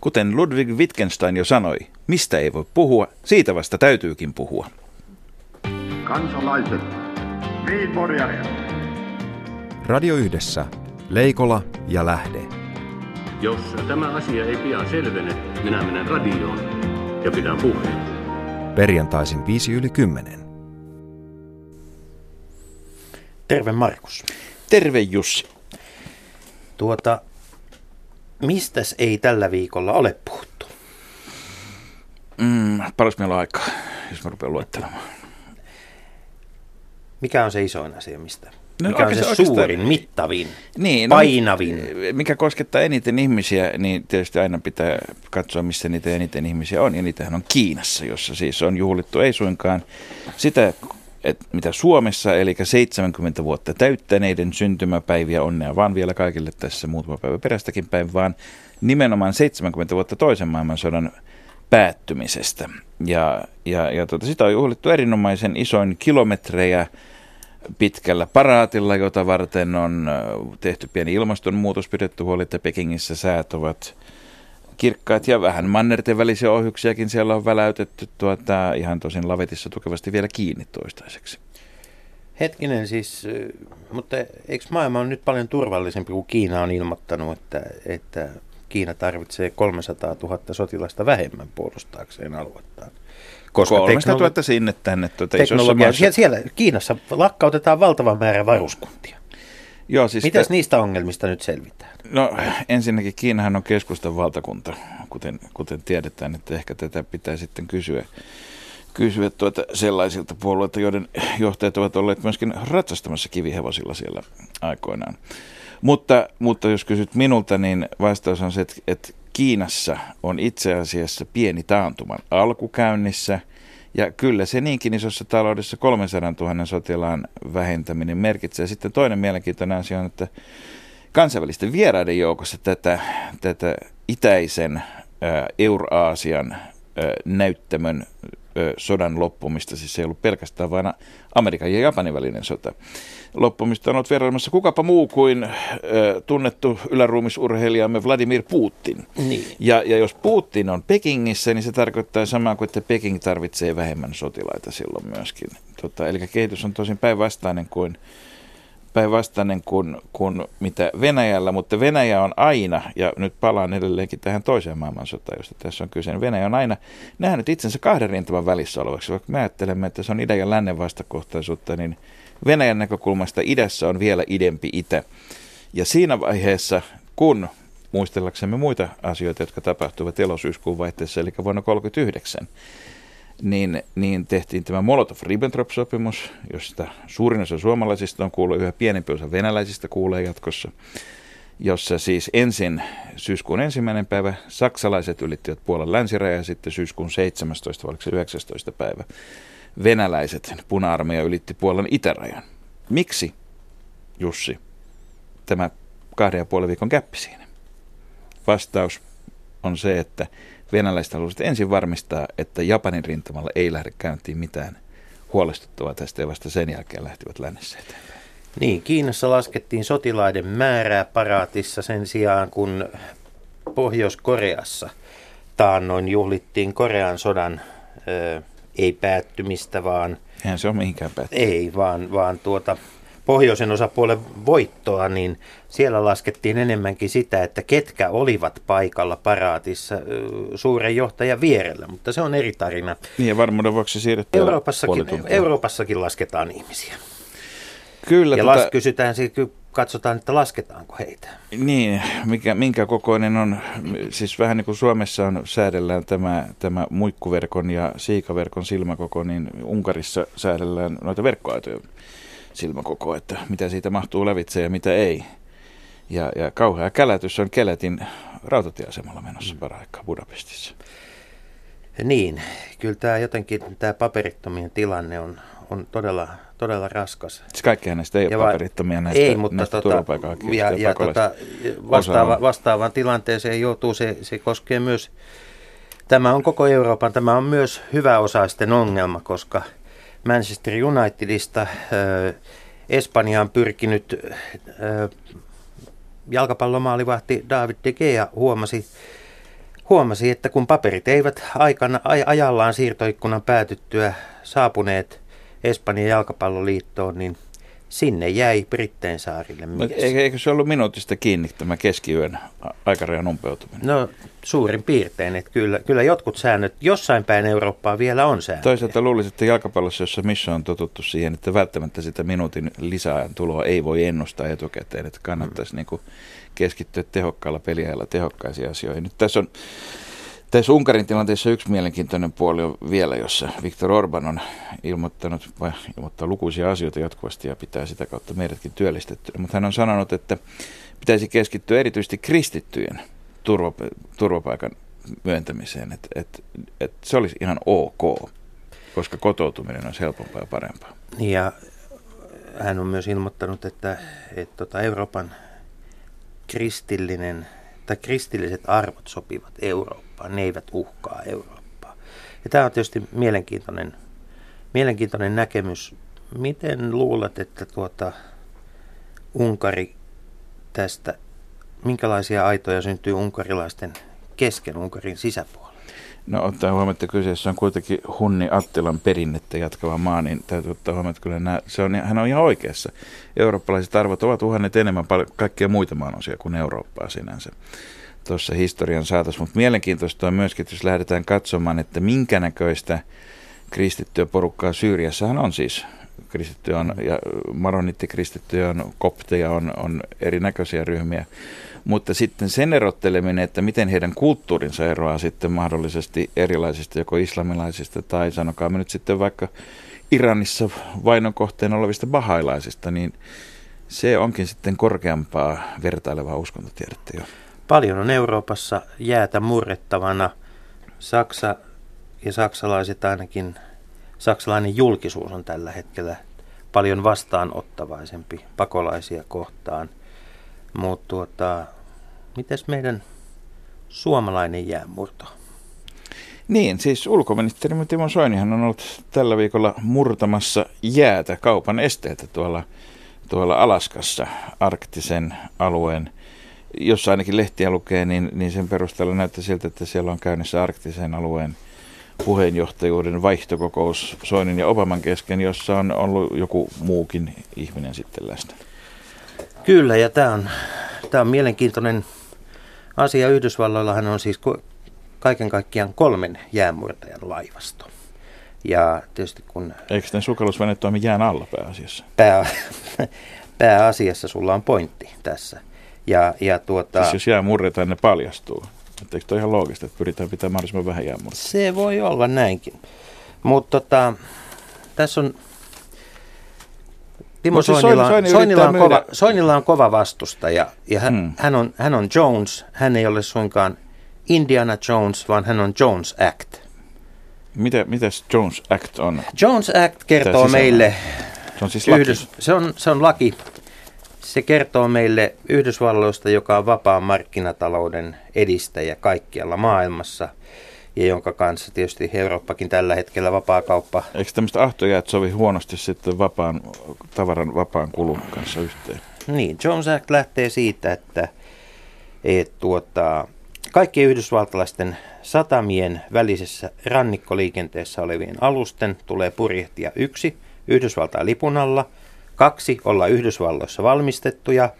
Kuten Ludwig Wittgenstein jo sanoi, mistä ei voi puhua, siitä vasta täytyykin puhua. Kansalaiset, Radio Yhdessä, Leikola ja Lähde. Jos tämä asia ei pian selvene, minä menen radioon ja pidän puheen. Perjantaisin 5 yli 10. Terve Markus. Terve Jussi. Tuota, mistäs ei tällä viikolla ole puhuttu? Mm, paras meillä on aikaa, jos mä rupean luettelemaan. Mikä on se isoin asia, mistä? No, Mikä on se suurin, mittavin, Niin, no, painavin? mikä koskettaa eniten ihmisiä, niin tietysti aina pitää katsoa, missä niitä eniten ihmisiä on. Ja niitähän on Kiinassa, jossa siis on juhlittu ei suinkaan sitä, että mitä Suomessa, eli 70 vuotta täyttäneiden syntymäpäiviä, onnea vaan vielä kaikille tässä muutama päivä perästäkin päin, vaan nimenomaan 70 vuotta toisen maailmansodan päättymisestä. Ja, ja, ja tuota, sitä on juhlittu erinomaisen isoin kilometrejä pitkällä paraatilla, jota varten on ö, tehty pieni ilmastonmuutos, pidetty huoli, että Pekingissä säät ovat kirkkaat ja vähän mannerten välisiä ohjuksiakin siellä on väläytetty tuota, ihan tosin lavetissa tukevasti vielä kiinni toistaiseksi. Hetkinen siis, mutta eikö maailma on nyt paljon turvallisempi, kun Kiina on ilmoittanut, että, että Kiina tarvitsee 300 000 sotilasta vähemmän puolustaakseen aluettaan. Koska 300 000 teknolo- sinne tänne. Tuota, teknologia, siellä, siellä Kiinassa lakkautetaan valtava määrä varuskuntia. Joo, siis Mitäs tä- niistä ongelmista nyt selvitään? No ensinnäkin Kiinahan on keskustan valtakunta, kuten, kuten tiedetään, että ehkä tätä pitää sitten kysyä, kysyä tuota sellaisilta puolueilta, joiden johtajat ovat olleet myöskin ratsastamassa kivihevosilla siellä aikoinaan. Mutta, mutta jos kysyt minulta, niin vastaus on se, että, että Kiinassa on itse asiassa pieni taantuman alkukäynnissä. Ja kyllä se niinkin isossa taloudessa 300 000 sotilaan vähentäminen merkitsee. Sitten toinen mielenkiintoinen asia on, että kansainvälisten vieraiden joukossa tätä, tätä itäisen Euraasian näyttämön sodan loppumista, siis se ei ollut pelkästään vain Amerikan ja Japanin välinen sota. Loppumista on ollut kukapa muu kuin ä, tunnettu yläruumisurheilijamme Vladimir Putin. Niin. Ja, ja jos Putin on Pekingissä, niin se tarkoittaa samaa kuin, että Peking tarvitsee vähemmän sotilaita silloin myöskin. Tota, eli kehitys on tosin päinvastainen kuin, päinvastainen kuin, kuin mitä Venäjällä, mutta Venäjä on aina, ja nyt palaan edelleenkin tähän toiseen maailmansotaan, josta tässä on kyse, niin Venäjä on aina nähnyt itsensä kahden rintaman välissä olevaksi, vaikka me ajattelemme, että se on idän ja lännen vastakohtaisuutta, niin Venäjän näkökulmasta idässä on vielä idempi itä. Ja siinä vaiheessa, kun muistellaksemme muita asioita, jotka tapahtuivat elosyyskuun vaihteessa, eli vuonna 1939, niin, niin tehtiin tämä Molotov-Ribbentrop-sopimus, josta suurin osa suomalaisista on kuullut, yhä pienempi osa venäläisistä kuulee jatkossa, jossa siis ensin syyskuun ensimmäinen päivä saksalaiset ylittivät Puolan länsiraja ja sitten syyskuun 17, vai oliko se 19 päivä, venäläiset puna-armeija ylitti Puolan itärajan. Miksi, Jussi, tämä kahden ja puolen viikon käppi siinä? Vastaus on se, että venäläiset halusivat ensin varmistaa, että Japanin rintamalla ei lähde käyntiin mitään huolestuttavaa tästä ja vasta sen jälkeen lähtivät lännessä eteenpäin. Niin, Kiinassa laskettiin sotilaiden määrää paraatissa sen sijaan, kun Pohjois-Koreassa taannoin juhlittiin Korean sodan ei päättymistä, vaan Eihän se ole mihinkään päättynyt. ei, vaan, vaan tuota pohjoisen osapuolen voittoa, niin siellä laskettiin enemmänkin sitä, että ketkä olivat paikalla paraatissa suuren johtajan vierellä, mutta se on eri tarina. Niin ja varmuuden vuoksi siirretään Euroopassakin. Euroopassakin lasketaan ihmisiä. Kyllä, Ja tota, las, kysytään, siis katsotaan, että lasketaanko heitä. Niin, mikä, minkä kokoinen on, siis vähän niin kuin Suomessa on säädellään tämä, tämä muikkuverkon ja siikaverkon silmäkoko, niin Unkarissa säädellään noita verkkoaitoja silmäkoko, että mitä siitä mahtuu lävitse ja mitä ei. Ja, ja kauhea kälätys on Keletin rautatieasemalla menossa mm. paraikaa Budapestissa. Niin, kyllä tämä jotenkin, tämä paperittomien tilanne on, on todella, todella raskas. Siis kaikki näistä ei ole paperittomia näistä, ei, mutta näistä tota, ja, ja tota, vastaava, vastaavaan tilanteeseen joutuu, se, se koskee myös, tämä on koko Euroopan, tämä on myös hyväosaisten ongelma, koska Manchester Unitedista äh, Espanjaan pyrkinyt äh, jalkapallomaalivahti David De Gea huomasi, huomasi, että kun paperit eivät aikana, aj- ajallaan siirtoikkunan päätyttyä saapuneet Espanjan jalkapalloliittoon, niin sinne jäi Britteen saarille mies. Eikö, eikö se ollut minuutista kiinni tämä keskiyön aikarajan umpeutuminen? No suurin piirtein, että kyllä, kyllä jotkut säännöt jossain päin Eurooppaa vielä on sääntöjä. Toisaalta luulisin, että jalkapallossa, jossa missä on totuttu siihen, että välttämättä sitä minuutin lisäajan tuloa ei voi ennustaa etukäteen, että kannattaisi mm. niin kuin keskittyä tehokkaalla peliajalla tehokkaisiin asioihin. Nyt tässä on tässä Unkarin tilanteessa yksi mielenkiintoinen puoli on vielä, jossa Viktor Orban on ilmoittanut, vai ilmoittaa lukuisia asioita jatkuvasti ja pitää sitä kautta meidätkin työllistettynä. Mutta hän on sanonut, että pitäisi keskittyä erityisesti kristittyjen turva, turvapaikan myöntämiseen, että et, et se olisi ihan ok, koska kotoutuminen on helpompaa ja parempaa. Ja hän on myös ilmoittanut, että, että tota Euroopan kristillinen tai kristilliset arvot sopivat Eurooppaan, ne eivät uhkaa Eurooppaa. Ja tämä on tietysti mielenkiintoinen, mielenkiintoinen näkemys. Miten luulet, että tuota Unkari tästä, minkälaisia aitoja syntyy unkarilaisten kesken Unkarin sisäpuolella? No ottaa huomioon, että kyseessä on kuitenkin Hunni Attilan perinnettä jatkava maa, niin täytyy ottaa huomioon, että kyllä nämä, se on, hän on ihan oikeassa. Eurooppalaiset arvot ovat uhanneet enemmän paljon, kaikkia muita maanosia kuin Eurooppaa sinänsä tuossa historian saatossa. Mutta mielenkiintoista on myöskin, että jos lähdetään katsomaan, että minkä näköistä kristittyä porukkaa Syyriassahan on siis kristittyjä on, ja maronittikristittyjä on, kopteja on, on erinäköisiä ryhmiä. Mutta sitten sen erotteleminen, että miten heidän kulttuurinsa eroaa sitten mahdollisesti erilaisista joko islamilaisista tai sanokaa me nyt sitten vaikka Iranissa vainon kohteen olevista bahailaisista, niin se onkin sitten korkeampaa vertailevaa uskontotiedettä jo. Paljon on Euroopassa jäätä murrettavana. Saksa ja saksalaiset ainakin, saksalainen julkisuus on tällä hetkellä paljon vastaanottavaisempi pakolaisia kohtaan. Mutta tuota, mitäs meidän suomalainen jäämurto? Niin, siis ulkoministeri Timo Soinihan on ollut tällä viikolla murtamassa jäätä kaupan esteitä tuolla, tuolla Alaskassa, arktisen alueen. Jos ainakin lehtiä lukee, niin, niin sen perusteella näyttää siltä, että siellä on käynnissä arktisen alueen puheenjohtajuuden vaihtokokous Soinin ja Obaman kesken, jossa on ollut joku muukin ihminen sitten läsnä. Kyllä, ja tämä on, tämä on mielenkiintoinen asia. Yhdysvalloillahan on siis kaiken kaikkiaan kolmen jäänmurtajan laivasto. Ja tietysti kun... Eikö ne sukellusveneet toimi jään alla pääasiassa? Pää, pääasiassa sulla on pointti tässä. Ja, ja tuota... Siis jos jää murretaan, ne paljastuu. Että eikö toi ihan loogista, että pyritään pitämään mahdollisimman vähän jäämurtaa? Se voi olla näinkin. Mutta tota, tässä on Timo siis Soinilla, Soini Soinilla, on kova, Soinilla on kova vastustaja ja hän, hmm. hän, on, hän on Jones, hän ei ole suinkaan Indiana Jones, vaan hän on Jones Act. Mitä, mitäs Jones Act on? Jones Act kertoo meille... Se on siis laki. Yhdys, se, on, se on laki. Se kertoo meille Yhdysvalloista, joka on vapaan markkinatalouden edistäjä kaikkialla maailmassa ja jonka kanssa tietysti Eurooppakin tällä hetkellä vapaakauppa. Eikö tämmöistä ahtojäät sovi huonosti sitten vapaan, tavaran vapaan kulun kanssa yhteen? Niin, Jones Act lähtee siitä, että et, tuota, kaikkien yhdysvaltalaisten satamien välisessä rannikkoliikenteessä olevien alusten tulee purjehtia yksi Yhdysvaltain lipun alla, kaksi olla Yhdysvalloissa valmistettuja –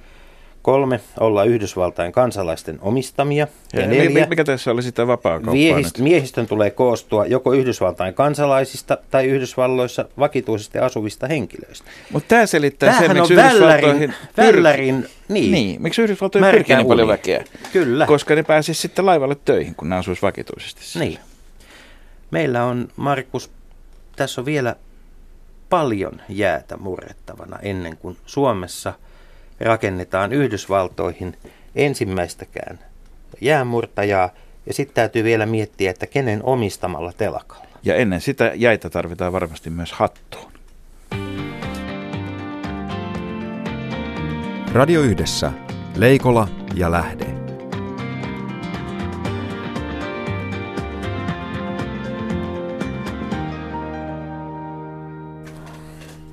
Kolme, olla Yhdysvaltain kansalaisten omistamia. Ja, ja neljä, mikä tässä oli sitä vapaa miehist, Miehistön tulee koostua joko Yhdysvaltain kansalaisista tai Yhdysvalloissa vakituisesti asuvista henkilöistä. Mutta tämä selittää Tämähän sen, miksi Yhdysvaltoihin... Vällärin, niin, niin, miksi Yhdysvaltoihin pyrkii niin paljon väkeä? Kyllä. Koska ne pääsisi sitten laivalle töihin, kun ne asuisi vakituisesti. Niin. Meillä on, Markus, tässä on vielä paljon jäätä murrettavana ennen kuin Suomessa – rakennetaan Yhdysvaltoihin ensimmäistäkään jäänmurtajaa, ja sitten täytyy vielä miettiä, että kenen omistamalla telakalla. Ja ennen sitä jäitä tarvitaan varmasti myös hattuun. Radio Yhdessä. Leikola ja Lähde.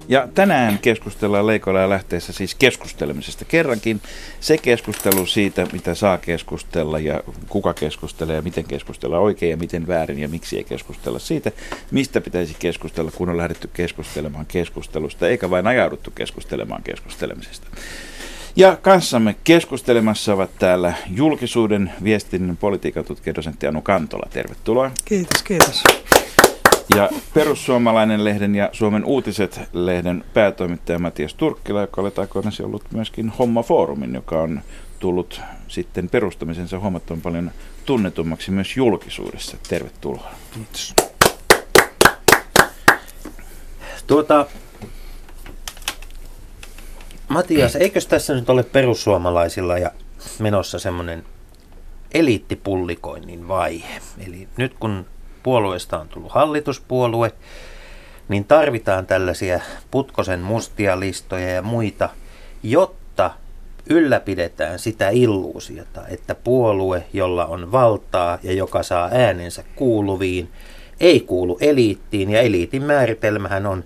Ja tänään keskustellaan Leikoilla ja lähteessä siis keskustelemisesta. Kerrankin se keskustelu siitä, mitä saa keskustella ja kuka keskustelee ja miten keskustella oikein ja miten väärin ja miksi ei keskustella siitä, mistä pitäisi keskustella, kun on lähdetty keskustelemaan keskustelusta, eikä vain ajauduttu keskustelemaan keskustelemisesta. Ja kanssamme keskustelemassa ovat täällä julkisuuden viestinnän politiikan dosentti Anu Kantola. Tervetuloa. Kiitos, kiitos. Ja Perussuomalainen lehden ja Suomen uutiset-lehden päätoimittaja Matias Turkkila, joka olet aikoinaan ollut myöskin Homma-foorumin, joka on tullut sitten perustamisensa huomattavan paljon tunnetummaksi myös julkisuudessa. Tervetuloa. Kiitos. Tuota, Matias, eikö tässä nyt ole perussuomalaisilla ja menossa semmoinen eliittipullikoinnin vaihe? Eli nyt kun puolueesta on tullut hallituspuolue, niin tarvitaan tällaisia putkosen mustia listoja ja muita, jotta ylläpidetään sitä illuusiota, että puolue, jolla on valtaa ja joka saa äänensä kuuluviin, ei kuulu eliittiin ja eliitin määritelmähän on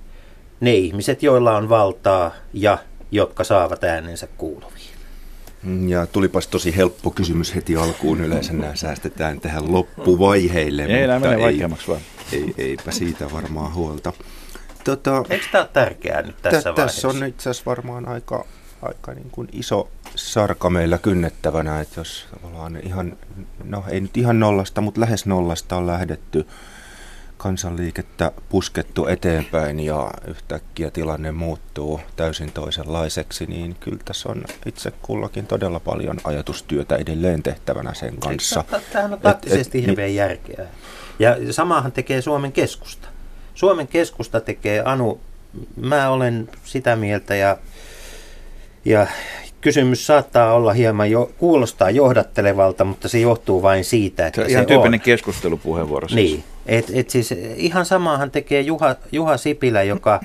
ne ihmiset, joilla on valtaa ja jotka saavat äänensä kuuluviin. Ja tulipas tosi helppo kysymys heti alkuun. Yleensä nämä säästetään tähän loppuvaiheille. Ei, nämä menee vaikeammaksi vaan. Ei, eipä siitä varmaan huolta. Tota, Eikö tämä ole tärkeää nyt tässä t- Tässä on itse asiassa varmaan aika, aika niin kuin iso sarka meillä kynnettävänä, että jos tavallaan ihan, no ei nyt ihan nollasta, mutta lähes nollasta on lähdetty kansanliikettä puskettu eteenpäin ja yhtäkkiä tilanne muuttuu täysin toisenlaiseksi, niin kyllä tässä on itse kullakin todella paljon ajatustyötä edelleen tehtävänä sen kanssa. Tämähän on taktisesti et, et, hirveän järkeä. Ja samahan tekee Suomen keskusta. Suomen keskusta tekee, Anu, mä olen sitä mieltä ja, ja kysymys saattaa olla hieman jo, kuulostaa johdattelevalta, mutta se johtuu vain siitä, että se, on ihan se tyyppinen on. keskustelupuheenvuoro. Siis. Niin, et, et siis ihan samaahan tekee Juha, Juha Sipilä, joka,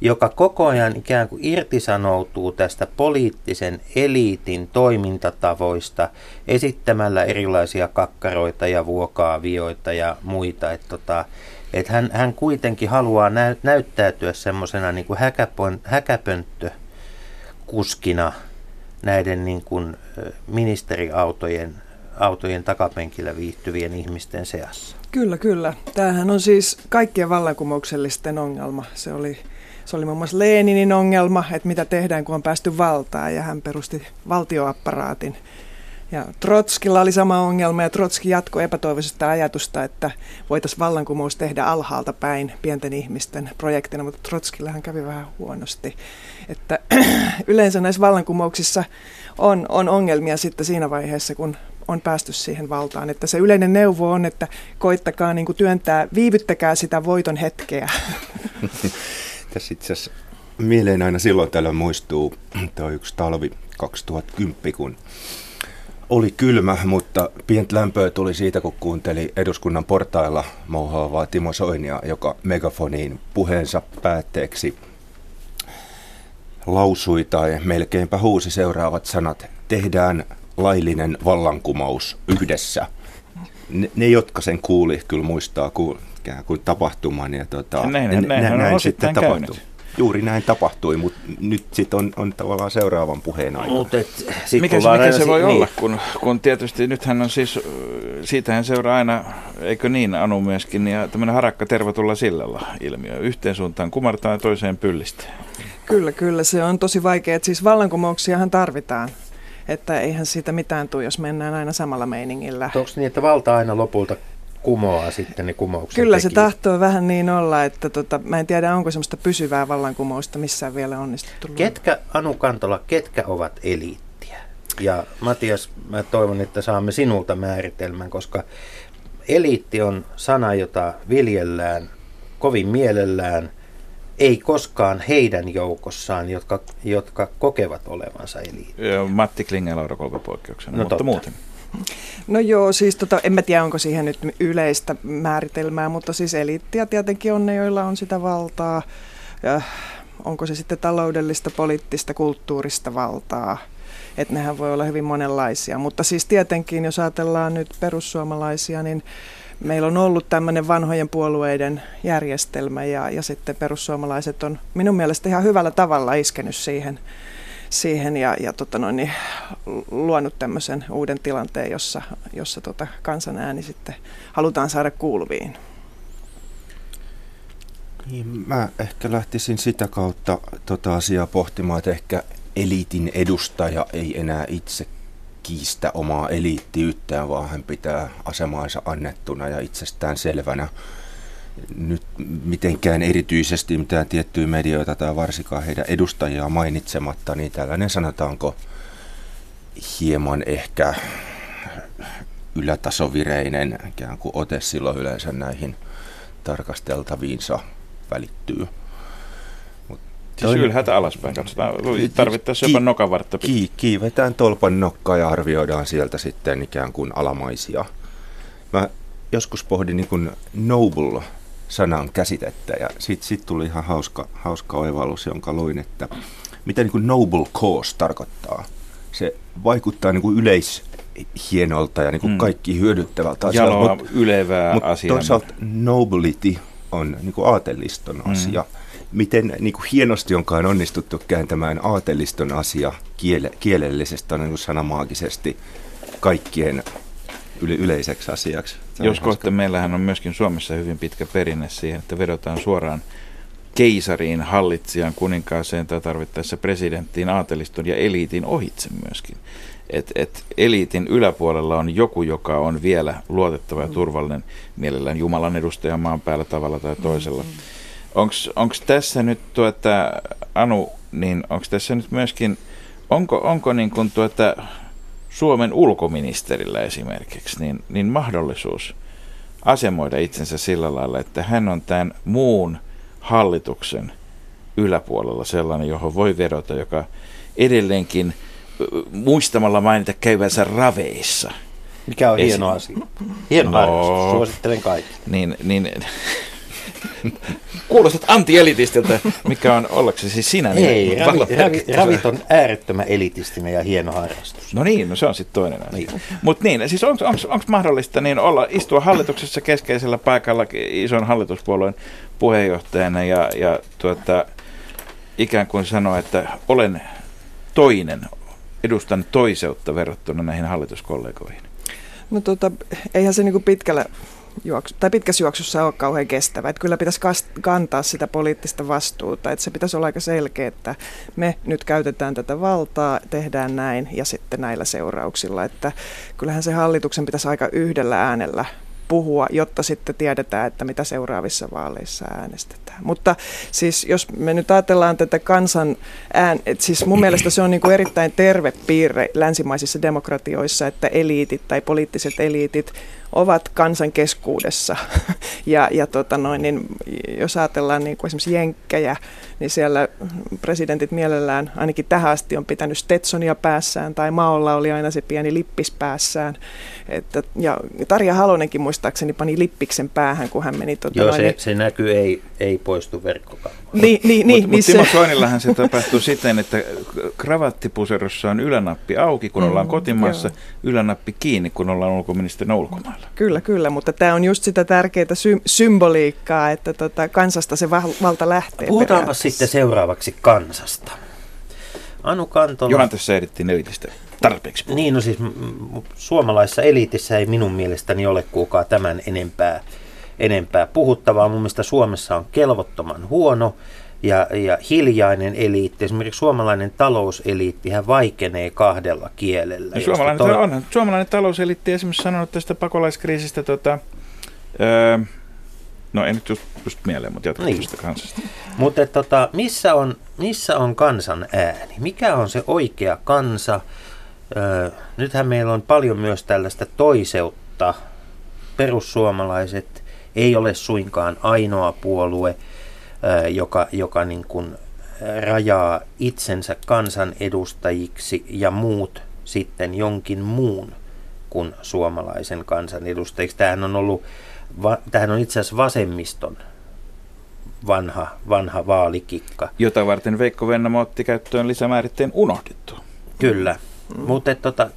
joka koko ajan ikään kuin irtisanoutuu tästä poliittisen eliitin toimintatavoista esittämällä erilaisia kakkaroita ja vuokaavioita ja muita. Et tota, et hän, hän kuitenkin haluaa näy, näyttäytyä semmoisena niin kuin häkäpönttökuskina näiden niin kuin ministeriautojen autojen takapenkillä viihtyvien ihmisten seassa. Kyllä, kyllä. Tämähän on siis kaikkien vallankumouksellisten ongelma. Se oli, se oli muun muassa Leninin ongelma, että mitä tehdään, kun on päästy valtaan, ja hän perusti valtioapparaatin. Ja Trotskilla oli sama ongelma, ja Trotski jatkoi epätoivoisesta ajatusta, että voitaisiin vallankumous tehdä alhaalta päin pienten ihmisten projektina, mutta Trotskillahan kävi vähän huonosti. Että yleensä näissä vallankumouksissa on, on ongelmia sitten siinä vaiheessa, kun on päästy siihen valtaan. Että se yleinen neuvo on, että koittakaa niin kuin työntää, viivyttäkää sitä voiton hetkeä. Tässä itse asiassa mieleen aina silloin tällöin muistuu tuo yksi talvi 2010, kun oli kylmä, mutta pientä lämpöä tuli siitä, kun kuunteli eduskunnan portailla mouhaavaa Timo Soinia, joka megafoniin puheensa päätteeksi lausui tai melkeinpä huusi seuraavat sanat. Tehdään laillinen vallankumous yhdessä. Ne, ne jotka sen kuuli, kyllä muistaa kuin, kuin tapahtuman. Ja tota, näin, näin, näin, näin, näin sitten tapahtui. Juuri näin tapahtui, mutta nyt sitten on, on tavallaan seuraavan puheen aika. Mut et, sit mikä, mikä se voi niin. olla, kun, kun tietysti nythän on siis, siitähän seuraa aina, eikö niin Anu myöskin, ja tämmöinen harakka tervetulla sillalla ilmiö. Yhteen suuntaan kumartaa ja toiseen pyllistä. Kyllä, kyllä. Se on tosi vaikea. Siis vallankumouksiahan tarvitaan. Että eihän siitä mitään tule, jos mennään aina samalla meiningillä. Onko niin, että valta aina lopulta kumoaa sitten ne kumoukset? Kyllä se tahtoo vähän niin olla, että tota, mä en tiedä onko semmoista pysyvää vallankumousta missään vielä onnistuttu. Ketkä, Anu Kantola, ketkä ovat eliittiä? Ja Matias, mä toivon, että saamme sinulta määritelmän, koska eliitti on sana, jota viljellään kovin mielellään – ei koskaan heidän joukossaan, jotka, jotka kokevat olevansa eliitti. Matti Klingel on poikkeuksena, no mutta totta. muuten. No joo, siis tota, en mä tiedä onko siihen nyt yleistä määritelmää, mutta siis eliittiä tietenkin on ne, joilla on sitä valtaa. Ja onko se sitten taloudellista, poliittista, kulttuurista valtaa. Että nehän voi olla hyvin monenlaisia. Mutta siis tietenkin, jos ajatellaan nyt perussuomalaisia, niin meillä on ollut tämmöinen vanhojen puolueiden järjestelmä ja, ja sitten perussuomalaiset on minun mielestä ihan hyvällä tavalla iskenyt siihen, siihen ja, ja tota noin, niin, luonut tämmöisen uuden tilanteen, jossa, jossa tota kansan ääni sitten halutaan saada kuuluviin. Niin, mä ehkä lähtisin sitä kautta tota asiaa pohtimaan, että ehkä eliitin edustaja ei enää itse kiistä omaa eliittiyttään, vaan hän pitää asemaansa annettuna ja itsestään selvänä. Nyt mitenkään erityisesti mitään tiettyjä medioita tai varsinkaan heidän edustajia mainitsematta, niin tällainen sanotaanko hieman ehkä ylätasovireinen ikään kuin ote silloin yleensä näihin tarkasteltaviinsa välittyy. Siis ylhäältä alaspäin katsotaan. Tarvittaisiin jopa nokavartta. Ki, kiivetään tolpan nokkaa ja arvioidaan sieltä sitten ikään kuin alamaisia. Mä joskus pohdin niin kuin noble sanan käsitettä ja siitä sit tuli ihan hauska, hauska oivallus, jonka luin, että mitä niin kuin noble cause tarkoittaa. Se vaikuttaa niin kuin yleishienolta ja niin kuin mm. kaikki hyödyttävältä asialta. Jaloa, mutta, ylevää mutta asiaa. Toisaalta nobility on niin kuin aateliston mm. asia miten niin kuin hienosti onkaan onnistuttu kääntämään aateliston asia kiele, kielellisesti, niin kuin sanamaagisesti kaikkien yle, yleiseksi asiaksi. Jos kohta meillähän on myöskin Suomessa hyvin pitkä perinne siihen, että vedotaan suoraan keisariin, hallitsijan, kuninkaaseen tai tarvittaessa presidenttiin, aateliston ja eliitin ohitse myöskin. Et, et eliitin yläpuolella on joku, joka on vielä luotettava ja turvallinen, mielellään Jumalan edustaja maan päällä tavalla tai toisella. Mm-hmm Onko tässä nyt tuota, Anu, niin onko tässä nyt myöskin, onko, onko niin kuin tuota, Suomen ulkoministerillä esimerkiksi, niin, niin mahdollisuus asemoida itsensä sillä lailla, että hän on tämän muun hallituksen yläpuolella sellainen, johon voi vedota, joka edelleenkin muistamalla mainita käyvänsä raveissa. Mikä on hieno asia. Hieno no, suosittelen kaikki. Niin, niin Kuulostat anti-elitistiltä, mikä on ollaksesi siis sinä. Niin Ei, ravi, ravi, ravit on äärettömän elitistinen ja hieno harrastus. No niin, no se on sitten toinen asia. Niin. Mutta niin, siis onko mahdollista niin olla, istua hallituksessa keskeisellä paikalla ison hallituspuolueen puheenjohtajana ja, ja tuota, ikään kuin sanoa, että olen toinen, edustan toiseutta verrattuna näihin hallituskollegoihin? No tota, eihän se niinku pitkällä juoksu, tai pitkässä juoksussa ole kauhean kestävä. Että kyllä pitäisi kantaa sitä poliittista vastuuta. Että se pitäisi olla aika selkeä, että me nyt käytetään tätä valtaa, tehdään näin ja sitten näillä seurauksilla. Että kyllähän se hallituksen pitäisi aika yhdellä äänellä puhua, jotta sitten tiedetään, että mitä seuraavissa vaaleissa äänestetään. Mutta siis jos me nyt ajatellaan tätä kansan ään, että siis mun mielestä se on niin kuin erittäin terve piirre länsimaisissa demokratioissa, että eliitit tai poliittiset eliitit ovat kansan keskuudessa. ja ja tota noin, niin jos ajatellaan niin kuin esimerkiksi Jenkkejä, niin siellä presidentit mielellään ainakin tähän asti on pitänyt Stetsonia päässään, tai Maolla oli aina se pieni lippis päässään. Että, ja Tarja Halonenkin muistaakseni pani lippiksen päähän, kun hän meni... Tota Joo, noin, se, niin, se näkyy, ei, ei poistu verkkokaupasta. Niin, niin, niin, Mutta niin Timo Soinillahan se tapahtuu siten, että kravattipuserossa on ylänappi auki, kun mm, ollaan kotimaassa, joo. ylänappi kiinni, kun ollaan ulkoministerinä ulkomailla. Kyllä, kyllä, mutta tämä on just sitä tärkeää sy- symboliikkaa, että tota, kansasta se val- valta lähtee. Puhutaanpa sitten seuraavaksi kansasta. Anu Kantola... Johan tässä ehdittiin elitistä tarpeeksi. Niin, no siis suomalaisessa elitissä ei minun mielestäni ole kukaan tämän enempää, enempää puhuttavaa. Mun mielestä Suomessa on kelvottoman huono ja, ja hiljainen eliitti. Esimerkiksi suomalainen talouseliitti hän vaikenee kahdella kielellä. No, suomalainen, to... on, suomalainen talouseliitti esimerkiksi sanonut tästä pakolaiskriisistä, tota, öö, no en nyt just, just mieleen, mutta jatkaa niin. kansasta. Mutta tota, missä, on, missä on kansan ääni? Mikä on se oikea kansa? Öö, nythän meillä on paljon myös tällaista toiseutta. Perussuomalaiset ei ole suinkaan ainoa puolue, joka, joka niin kuin rajaa itsensä kansanedustajiksi ja muut sitten jonkin muun kuin suomalaisen kansanedustajiksi. Tämähän on ollut, tämähän on itse asiassa vasemmiston vanha, vanha vaalikikka. Jota varten Veikko Vennamo otti käyttöön lisämääritteen unohdettu. Kyllä, mm. mutta tota,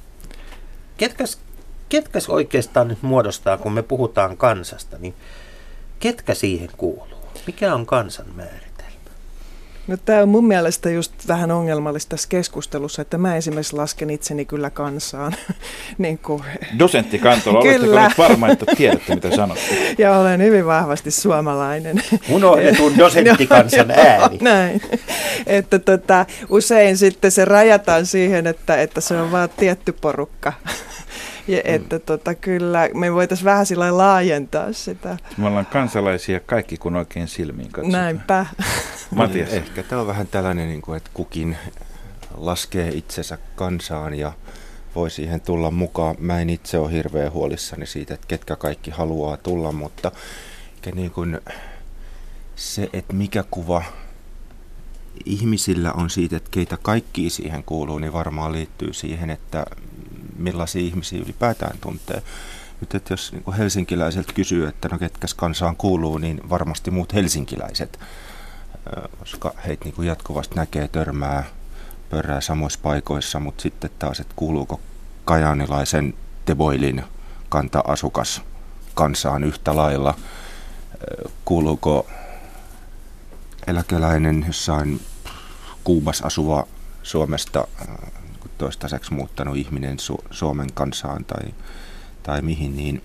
ketkäs ketkä oikeastaan nyt muodostaa, kun me puhutaan kansasta, niin ketkä siihen kuuluu? Mikä on kansan määritelmä? No, tämä on mun mielestä just vähän ongelmallista tässä keskustelussa, että mä esimerkiksi lasken itseni kyllä kansaan. niin kuin, Dosentti Kantola, oletteko nyt varma, että tiedätte mitä sanotte? ja olen hyvin vahvasti suomalainen. Unohdetun dosenttikansan ääni. Näin. Että tota, usein sitten se rajataan siihen, että, että se on vain tietty porukka. Ja mm. että tota, kyllä me voitaisiin vähän sillä laajentaa sitä. Me ollaan kansalaisia kaikki kun oikein silmiin katsotaan. Näinpä. Matias. Ehkä tämä on vähän tällainen, niin kuin, että kukin laskee itsensä kansaan ja voi siihen tulla mukaan. Mä en itse ole hirveän huolissani siitä, että ketkä kaikki haluaa tulla, mutta niin kuin se, että mikä kuva ihmisillä on siitä, että keitä kaikki siihen kuuluu, niin varmaan liittyy siihen, että millaisia ihmisiä ylipäätään tuntee. Nyt että jos niin helsinkiläiseltä kysyy, että no ketkäs kansaan kuuluu, niin varmasti muut helsinkiläiset, koska heitä niin jatkuvasti näkee, törmää, pörrää samoissa paikoissa, mutta sitten taas, että kuuluuko kajaanilaisen Teboilin kanta-asukas kansaan yhtä lailla, kuuluuko eläkeläinen jossain Kuubas asuva Suomesta toistaiseksi muuttanut ihminen Su- Suomen kansaan tai, tai mihin, niin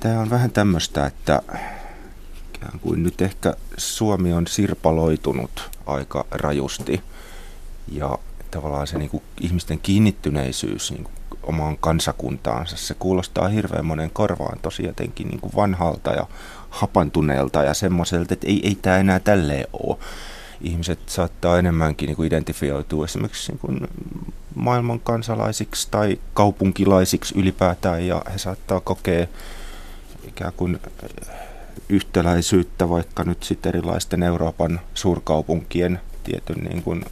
tämä on vähän tämmöistä, että kuin nyt ehkä Suomi on sirpaloitunut aika rajusti. Ja tavallaan se niin kuin ihmisten kiinnittyneisyys niin kuin omaan kansakuntaansa, se kuulostaa hirveän monen korvaan tosi jotenkin niin kuin vanhalta ja hapantuneelta ja semmoiselta, että ei, ei tämä enää tälleen ole ihmiset saattaa enemmänkin niin kuin identifioitua esimerkiksi niin kuin maailman kansalaisiksi tai kaupunkilaisiksi ylipäätään ja he saattaa kokea ikään kuin yhtäläisyyttä vaikka nyt sitten erilaisten Euroopan suurkaupunkien tietyn niin kuin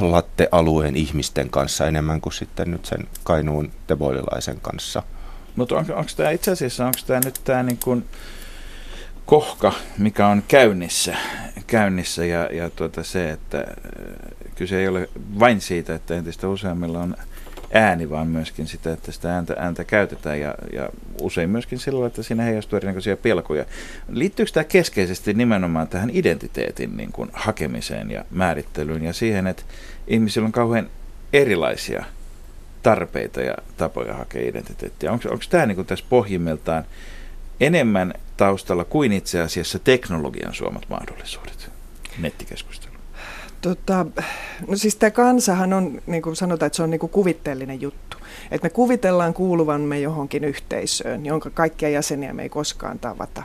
lattealueen ihmisten kanssa enemmän kuin sitten nyt sen Kainuun teboililaisen kanssa. Mutta on, onko tämä itse asiassa, onko tämä nyt tämä niin kuin kohka, mikä on käynnissä, käynnissä ja, ja tuota se, että äh, kyse ei ole vain siitä, että entistä useammilla on ääni, vaan myöskin sitä, että sitä ääntä, ääntä käytetään ja, ja usein myöskin silloin, että siinä heijastuu erinäköisiä pelkoja. Liittyykö tämä keskeisesti nimenomaan tähän identiteetin niin kuin, hakemiseen ja määrittelyyn ja siihen, että ihmisillä on kauhean erilaisia tarpeita ja tapoja hakea identiteettiä? Onko, onko tämä niin kuin tässä pohjimmiltaan enemmän taustalla kuin itse asiassa teknologian suomat mahdollisuudet nettikeskustelu? Tota, no siis tämä kansahan on, niin kuin sanotaan, että se on niin kuin kuvitteellinen juttu. Että me kuvitellaan kuuluvamme johonkin yhteisöön, jonka kaikkia jäseniä me ei koskaan tavata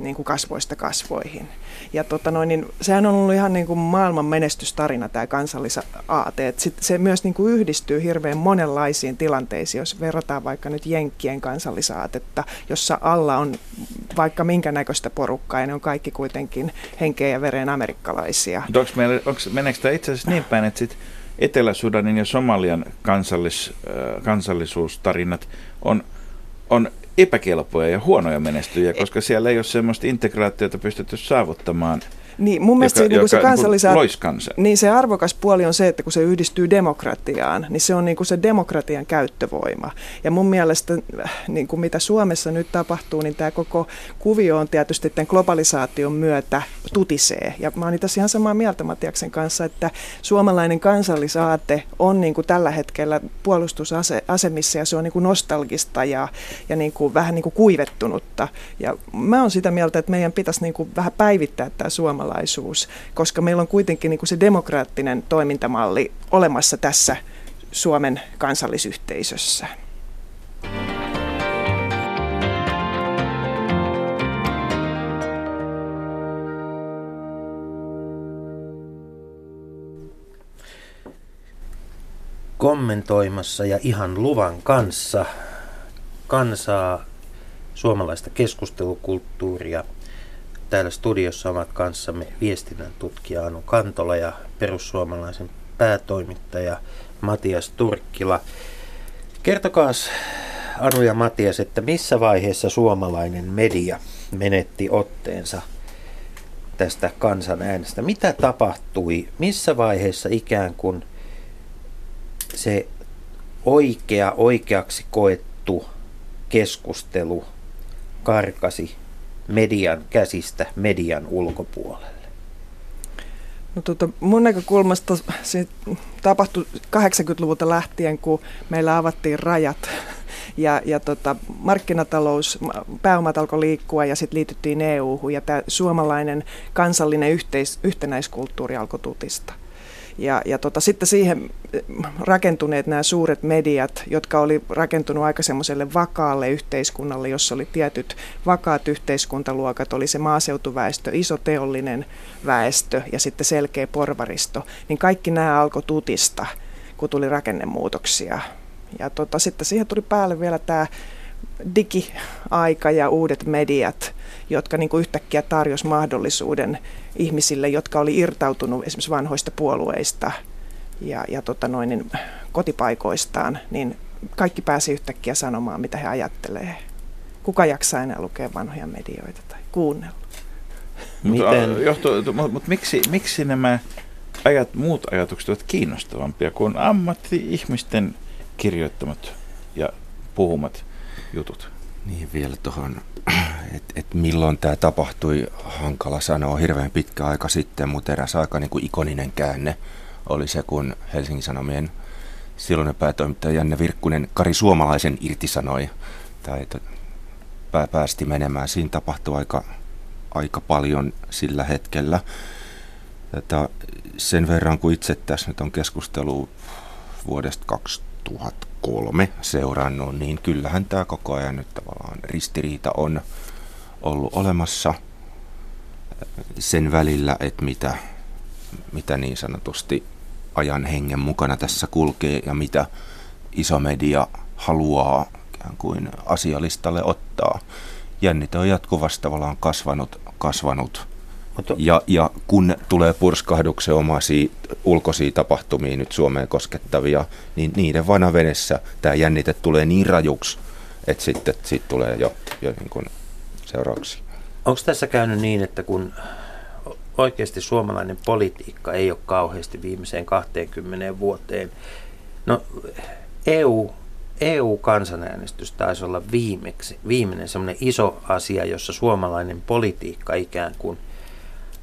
niin kuin kasvoista kasvoihin. Ja tota noin, niin sehän on ollut ihan niin kuin maailman menestystarina tämä kansallisaate. sit se myös niin kuin yhdistyy hirveän monenlaisiin tilanteisiin, jos verrataan vaikka nyt Jenkkien kansallisaatetta, jossa alla on vaikka minkä näköistä porukkaa ja ne on kaikki kuitenkin henkeä ja veren amerikkalaisia. Onko meillä, meneekö tämä itse asiassa niin päin, että sit Etelä-Sudanin ja Somalian kansallis, äh, kansallisuustarinat on, on epäkelpoja ja huonoja menestyjiä, koska siellä ei ole sellaista integraatiota pystytty saavuttamaan – niin, mun mielestä joka, se, niin se kansallisä, loiskansa. Niin se arvokas puoli on se, että kun se yhdistyy demokratiaan, niin se on niin kuin se demokratian käyttövoima. Ja mun mielestä, niin kuin mitä Suomessa nyt tapahtuu, niin tämä koko kuvio on tietysti tämän globalisaation myötä tutisee. Ja mä oon tässä ihan samaa mieltä Matiaksen kanssa, että suomalainen kansallisaate on niin kuin tällä hetkellä puolustusasemissa ja se on niin kuin nostalgista ja, ja niin kuin vähän niin kuin kuivettunutta. Ja mä oon sitä mieltä, että meidän pitäisi niin kuin vähän päivittää tämä suomalainen suomalaisuus, koska meillä on kuitenkin niin kuin se demokraattinen toimintamalli olemassa tässä Suomen kansallisyhteisössä. kommentoimassa ja ihan luvan kanssa kansaa, suomalaista keskustelukulttuuria Täällä studiossa ovat kanssamme viestinnän tutkija Anu Kantola ja perussuomalaisen päätoimittaja Matias Turkkila. Kertokaas Anu ja Matias, että missä vaiheessa suomalainen media menetti otteensa tästä kansanäänestä? Mitä tapahtui? Missä vaiheessa ikään kuin se oikea, oikeaksi koettu keskustelu karkasi median käsistä median ulkopuolelle? No, tota, mun näkökulmasta se tapahtui 80-luvulta lähtien, kun meillä avattiin rajat ja, ja tota, markkinatalous, pääomat alkoi liikkua ja sitten liityttiin EU-hun ja tämä suomalainen kansallinen yhteis, yhtenäiskulttuuri alkoi tutista. Ja, ja tota, sitten siihen rakentuneet nämä suuret mediat, jotka oli rakentunut aika semmoiselle vakaalle yhteiskunnalle, jossa oli tietyt vakaat yhteiskuntaluokat, oli se maaseutuväestö, iso teollinen väestö ja sitten selkeä porvaristo, niin kaikki nämä alkoi tutista, kun tuli rakennemuutoksia. Ja tota, sitten siihen tuli päälle vielä tämä digiaika ja uudet mediat, jotka niin kuin yhtäkkiä tarjosi mahdollisuuden ihmisille, jotka oli irtautunut esimerkiksi vanhoista puolueista ja, ja tota noin, niin kotipaikoistaan, niin kaikki pääsi yhtäkkiä sanomaan, mitä he ajattelee. Kuka jaksaa enää lukea vanhoja medioita tai kuunnella? Mutta, johtu, mutta miksi, miksi nämä ajat, muut ajatukset ovat kiinnostavampia kuin ammatti-ihmisten kirjoittamat ja puhumat jutut? Niin vielä tuohon, että et milloin tämä tapahtui, hankala sanoa hirveän pitkä aika sitten, mutta eräs aika niin kuin ikoninen käänne oli se, kun Helsingin Sanomien silloinen päätoimittaja Janne Virkkunen Kari Suomalaisen irtisanoi tai pää, päästi menemään. Siinä tapahtui aika, aika paljon sillä hetkellä. Tätä, sen verran, kun itse tässä nyt on keskustelu vuodesta 2003 seurannut, niin kyllähän tämä koko ajan nyt tavallaan ristiriita on ollut olemassa sen välillä, että mitä, mitä niin sanotusti ajan hengen mukana tässä kulkee ja mitä iso media haluaa ikään kuin asialistalle ottaa. Jännite on jatkuvasti tavallaan kasvanut, kasvanut. Ja, ja kun tulee purskahduksen omaisia ulkoisia tapahtumia nyt Suomeen koskettavia, niin niiden vanavedessä tämä jännite tulee niin rajuksi, että sitten siitä tulee jo, jo niin kuin seurauksia. Onko tässä käynyt niin, että kun oikeasti suomalainen politiikka ei ole kauheasti viimeiseen 20 vuoteen, no EU EU-kansanäänestys taisi olla viimeksi, viimeinen semmoinen iso asia, jossa suomalainen politiikka ikään kuin –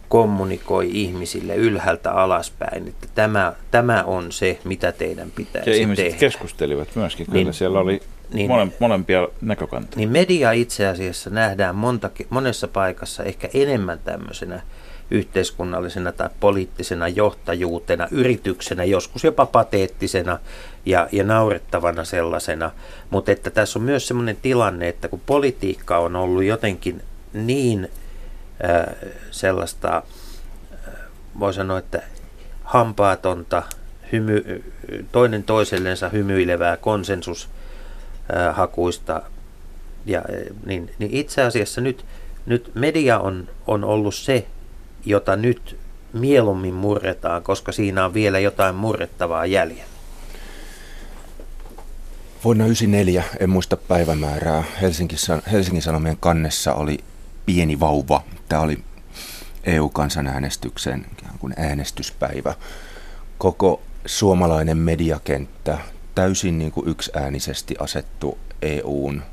kommunikoi ihmisille ylhäältä alaspäin, että tämä, tämä on se, mitä teidän pitäisi ja ihmiset tehdä. keskustelivat myöskin, kyllä niin, siellä oli niin, mole, molempia näkökantoja. Niin media itse asiassa nähdään monta, monessa paikassa ehkä enemmän tämmöisenä yhteiskunnallisena tai poliittisena johtajuutena, yrityksenä, joskus jopa pateettisena ja, ja naurettavana sellaisena. Mutta että tässä on myös sellainen tilanne, että kun politiikka on ollut jotenkin niin sellaista, voi sanoa, että hampaatonta, hymy, toinen toisellensa hymyilevää konsensushakuista. Ja, niin, niin itse asiassa nyt, nyt media on, on ollut se, jota nyt mieluummin murretaan, koska siinä on vielä jotain murrettavaa jäljellä. Vuonna 1994, en muista päivämäärää, Helsingin, Sanomien kannessa oli pieni vauva. Tämä oli EU-kansanäänestyksen kuin äänestyspäivä. Koko suomalainen mediakenttä täysin niin kuin yksiäänisesti asettu EUn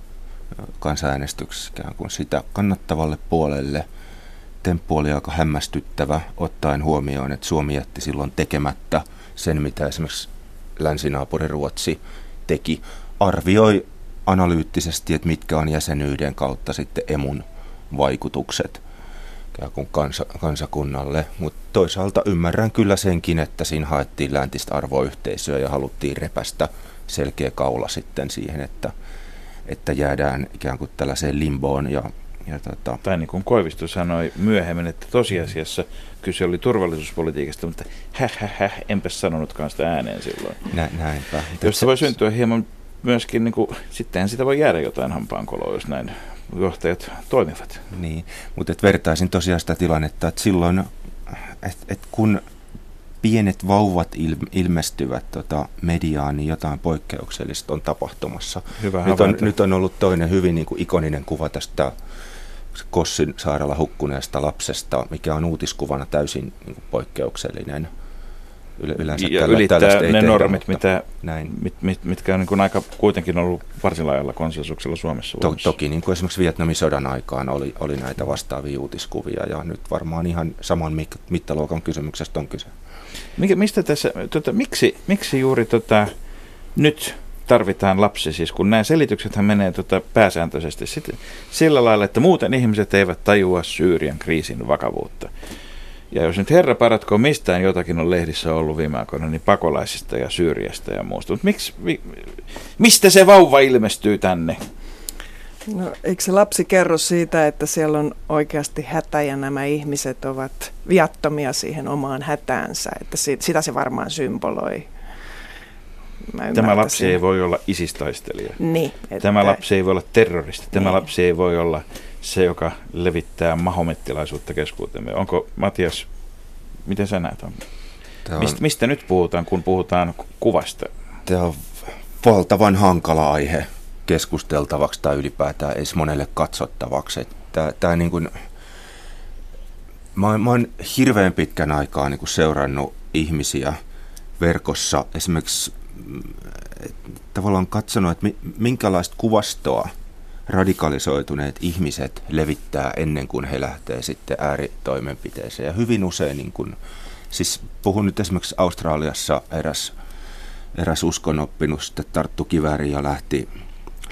kansanäänestyksessä kuin sitä kannattavalle puolelle. Temppu oli aika hämmästyttävä ottaen huomioon, että Suomi jätti silloin tekemättä sen, mitä esimerkiksi länsinaapuri Ruotsi teki. Arvioi analyyttisesti, että mitkä on jäsenyyden kautta sitten emun vaikutukset kuin kansa, kansakunnalle. Mutta toisaalta ymmärrän kyllä senkin, että siinä haettiin läntistä arvoyhteisöä ja haluttiin repästä selkeä kaula sitten siihen, että, että jäädään ikään kuin tällaiseen limboon. Ja, ja tota... Tai niin kuin Koivisto sanoi myöhemmin, että tosiasiassa kyse oli turvallisuuspolitiikasta, mutta häh, häh, häh enpä sanonutkaan sitä ääneen silloin. Nä, näinpä. Jos se voi syntyä hieman myöskin, niin kuin, sittenhän sitä voi jäädä jotain hampaankoloa, jos näin johtajat toimivat. Niin, mutta et vertaisin tosiaan sitä tilannetta, että silloin, että et kun pienet vauvat il, ilmestyvät tota mediaan, niin jotain poikkeuksellista on tapahtumassa. Hyvä nyt, on, nyt on ollut toinen hyvin niin kuin ikoninen kuva tästä Kossin sairaala hukkuneesta lapsesta, mikä on uutiskuvana täysin niin kuin poikkeuksellinen. Yleensä ja tällä, ylittää ne tehdä, normit, mutta mitä, näin. mit, mit, mitkä on niin kuin aika kuitenkin ollut varsin laajalla konsensuksella Suomessa. To, toki niin kuin esimerkiksi Vietnamin sodan aikaan oli, oli näitä vastaavia uutiskuvia ja nyt varmaan ihan saman mittaluokan kysymyksestä on kyse. Mikä, mistä tässä, tota, miksi, miksi juuri tota, nyt tarvitaan lapsi, siis kun nämä selityksethän menee tota, pääsääntöisesti sit, sillä lailla, että muuten ihmiset eivät tajua Syyrian kriisin vakavuutta. Ja jos nyt herra paratko mistään jotakin on lehdissä ollut viime aikoina, niin pakolaisista ja Syyriasta ja muusta. Mutta miksi, mi, mistä se vauva ilmestyy tänne? No, eikö se lapsi kerro siitä, että siellä on oikeasti hätä ja nämä ihmiset ovat viattomia siihen omaan hätäänsä, että si- sitä se varmaan symboloi. Mä Tämä lapsi ei voi olla isistaistelija. Niin, että, Tämä lapsi ei voi olla terroristi. Tämä Niin. lapsi ei voi olla se, joka levittää mahomettilaisuutta keskuutemme. Onko, Matias, miten sä näet? On? On, Mist, mistä nyt puhutaan, kun puhutaan ku- kuvasta? tämä on valtavan hankala aihe keskusteltavaksi tai ylipäätään edes monelle katsottavaksi. Että Tämä, tämä niin kuin, mä, mä oon hirveän pitkän aikaa niin kuin seurannut ihmisiä verkossa esimerkiksi mm, tavallaan katsonut, että mi- minkälaista kuvastoa radikalisoituneet ihmiset levittää ennen kuin he lähtee sitten ääritoimenpiteeseen. Ja hyvin usein, niin kuin, siis puhun nyt esimerkiksi Australiassa eräs, eräs uskonoppinut sitten tarttu kivääriin ja lähti,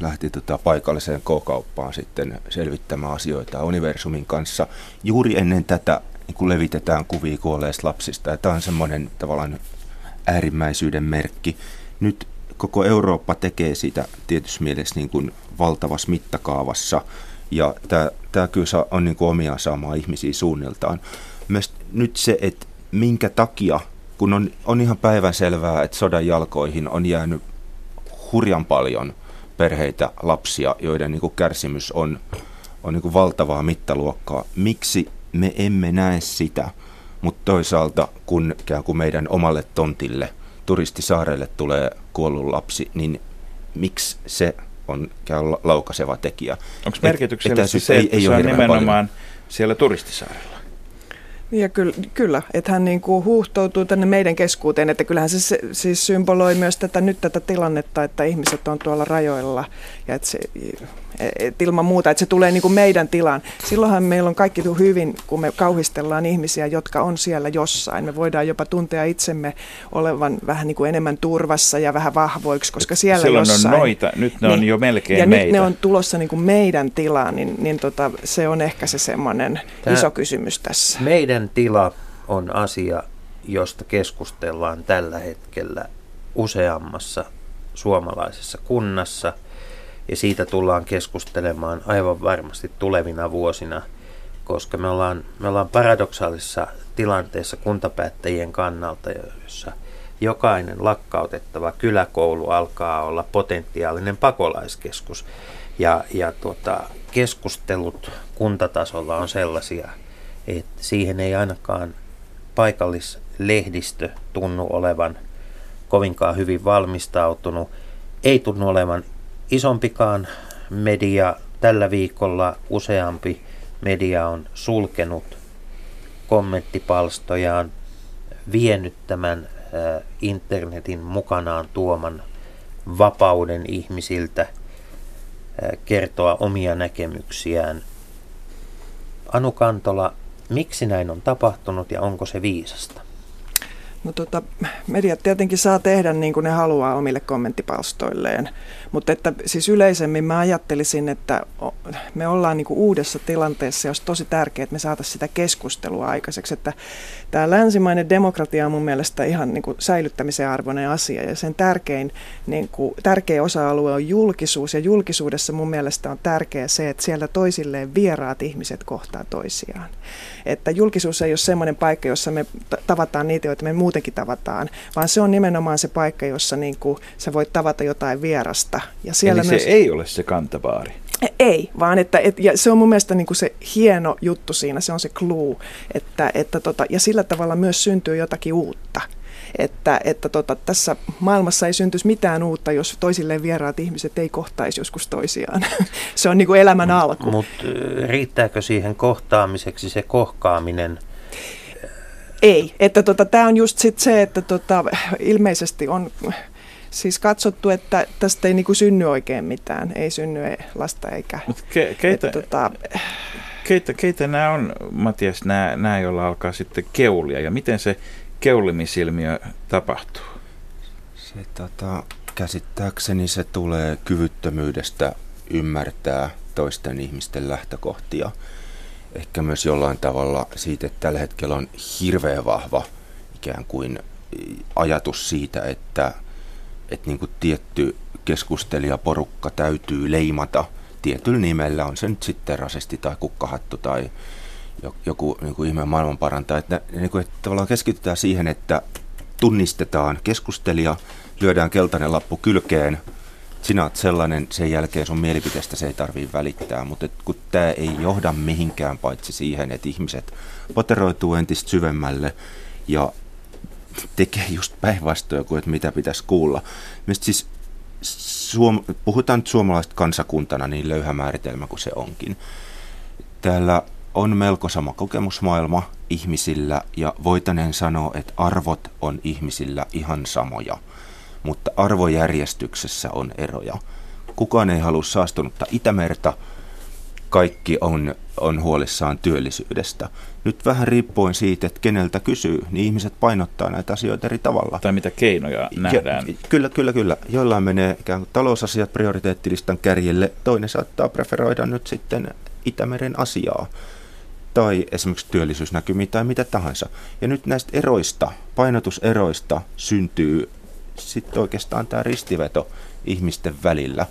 lähti tota paikalliseen K-kauppaan sitten selvittämään asioita universumin kanssa. Juuri ennen tätä niin kun levitetään kuvia kuolleista lapsista. Ja tämä on semmoinen tavallaan äärimmäisyyden merkki. Nyt koko Eurooppa tekee sitä tietyssä mielessä niin kuin valtavassa mittakaavassa. Ja tämä, tämä kyllä on niin kuin omiaan saamaan ihmisiä suunniltaan. Myös nyt se, että minkä takia, kun on, on ihan päivänselvää, että sodan jalkoihin on jäänyt hurjan paljon perheitä, lapsia, joiden niin kuin kärsimys on, on niin kuin valtavaa mittaluokkaa. Miksi me emme näe sitä, mutta toisaalta kun ikään meidän omalle tontille, turistisaarelle tulee kuollut lapsi, niin miksi se on ikään kuin laukaiseva tekijä? Onko merkityksellistä se, että se ole on hirveän nimenomaan siellä turistisaarella? Ja kyllä, kyllä että hän niin kuin huuhtoutuu tänne meidän keskuuteen, että kyllähän se, se siis symboloi myös tätä, nyt tätä tilannetta, että ihmiset on tuolla rajoilla ja että se, et ilman muuta, että se tulee niin kuin meidän tilaan. Silloinhan meillä on kaikki hyvin, kun me kauhistellaan ihmisiä, jotka on siellä jossain. Me voidaan jopa tuntea itsemme olevan vähän niin kuin enemmän turvassa ja vähän vahvoiksi, koska siellä Silloin jossain... on noita, nyt ne on Niin. jo melkein ja meitä. nyt ne on tulossa niin kuin meidän tilaan, niin, niin tota, se on ehkä se semmoinen Tää- iso kysymys tässä. Meidän tila on asia, josta keskustellaan tällä hetkellä useammassa suomalaisessa kunnassa. Ja siitä tullaan keskustelemaan aivan varmasti tulevina vuosina, koska me ollaan, me ollaan paradoksaalisessa tilanteessa kuntapäättäjien kannalta, jossa jokainen lakkautettava kyläkoulu alkaa olla potentiaalinen pakolaiskeskus. Ja, ja tuota, keskustelut kuntatasolla on sellaisia, että siihen ei ainakaan paikallislehdistö tunnu olevan kovinkaan hyvin valmistautunut. Ei tunnu olevan isompikaan media. Tällä viikolla useampi media on sulkenut kommenttipalstojaan, vienyt tämän äh, internetin mukanaan tuoman vapauden ihmisiltä äh, kertoa omia näkemyksiään. Anu Kantola, miksi näin on tapahtunut ja onko se viisasta? No tota, mediat tietenkin saa tehdä niin kuin ne haluaa omille kommenttipalstoilleen, mutta että siis yleisemmin mä ajattelisin, että me ollaan niin kuin uudessa tilanteessa ja olisi tosi tärkeää, että me saataisiin sitä keskustelua aikaiseksi, että tämä länsimainen demokratia on mun mielestä ihan niin kuin säilyttämisen arvoinen asia ja sen tärkein, niin kuin, tärkein osa-alue on julkisuus. Ja julkisuudessa mun mielestä on tärkeää se, että siellä toisilleen vieraat ihmiset kohtaa toisiaan. Että julkisuus ei ole semmoinen paikka, jossa me ta- tavataan niitä, joita me muutenkin tavataan, vaan se on nimenomaan se paikka, jossa niin kuin sä voit tavata jotain vierasta. Ja siellä Eli myös... se ei ole se kantabaari. Ei, vaan että, et, ja se on mun mielestä niin kuin se hieno juttu siinä, se on se clue, että, että tota, ja sillä tavalla myös syntyy jotakin uutta. Että, että tota, tässä maailmassa ei syntyisi mitään uutta, jos toisilleen vieraat ihmiset ei kohtaisi joskus toisiaan. se on niin kuin elämän alku. Mutta riittääkö siihen kohtaamiseksi se kohkaaminen? Ei, että tota, tämä on just sit se, että tota, ilmeisesti on siis katsottu, että tästä ei niinku synny oikein mitään, ei synny ei lasta eikä. Mut ke, keitä, että, tota, keitä, keitä nämä on, Matias, nämä, nämä, joilla alkaa sitten keulia ja miten se keulimisilmiö tapahtuu? Se tota, käsittääkseni se tulee kyvyttömyydestä ymmärtää toisten ihmisten lähtökohtia. Ehkä myös jollain tavalla siitä, että tällä hetkellä on hirveän vahva ikään kuin ajatus siitä, että, että niin kuin tietty keskustelijaporukka täytyy leimata tietyllä nimellä, on se nyt sitten rasisti tai kukkahattu tai joku niin kuin ihmeen maailmanparantaja. Että, niin kuin, että tavallaan keskitytään siihen, että tunnistetaan keskustelija, lyödään keltainen lappu kylkeen, sinä olet sellainen, sen jälkeen sun mielipiteestä se ei tarvitse välittää, mutta et, kun tämä ei johda mihinkään paitsi siihen, että ihmiset poteroituu entistä syvemmälle ja tekee just päinvastoin kuin että mitä pitäisi kuulla. Mielestäni siis suom- puhutaan nyt suomalaista kansakuntana niin löyhä määritelmä kuin se onkin. Täällä on melko sama kokemusmaailma ihmisillä ja voitaneen sanoa, että arvot on ihmisillä ihan samoja, mutta arvojärjestyksessä on eroja. Kukaan ei halua saastunutta Itämerta, kaikki on, on huolissaan työllisyydestä. Nyt vähän riippuen siitä, että keneltä kysyy, niin ihmiset painottaa näitä asioita eri tavalla. Tai mitä keinoja nähdään. Ja, kyllä, kyllä, kyllä. Joillain menee ikään kuin talousasiat prioriteettilistan kärjelle, toinen saattaa preferoida nyt sitten Itämeren asiaa tai esimerkiksi työllisyysnäkymiä tai mitä tahansa. Ja nyt näistä eroista, painotuseroista syntyy sitten oikeastaan tämä ristiveto ihmisten välillä.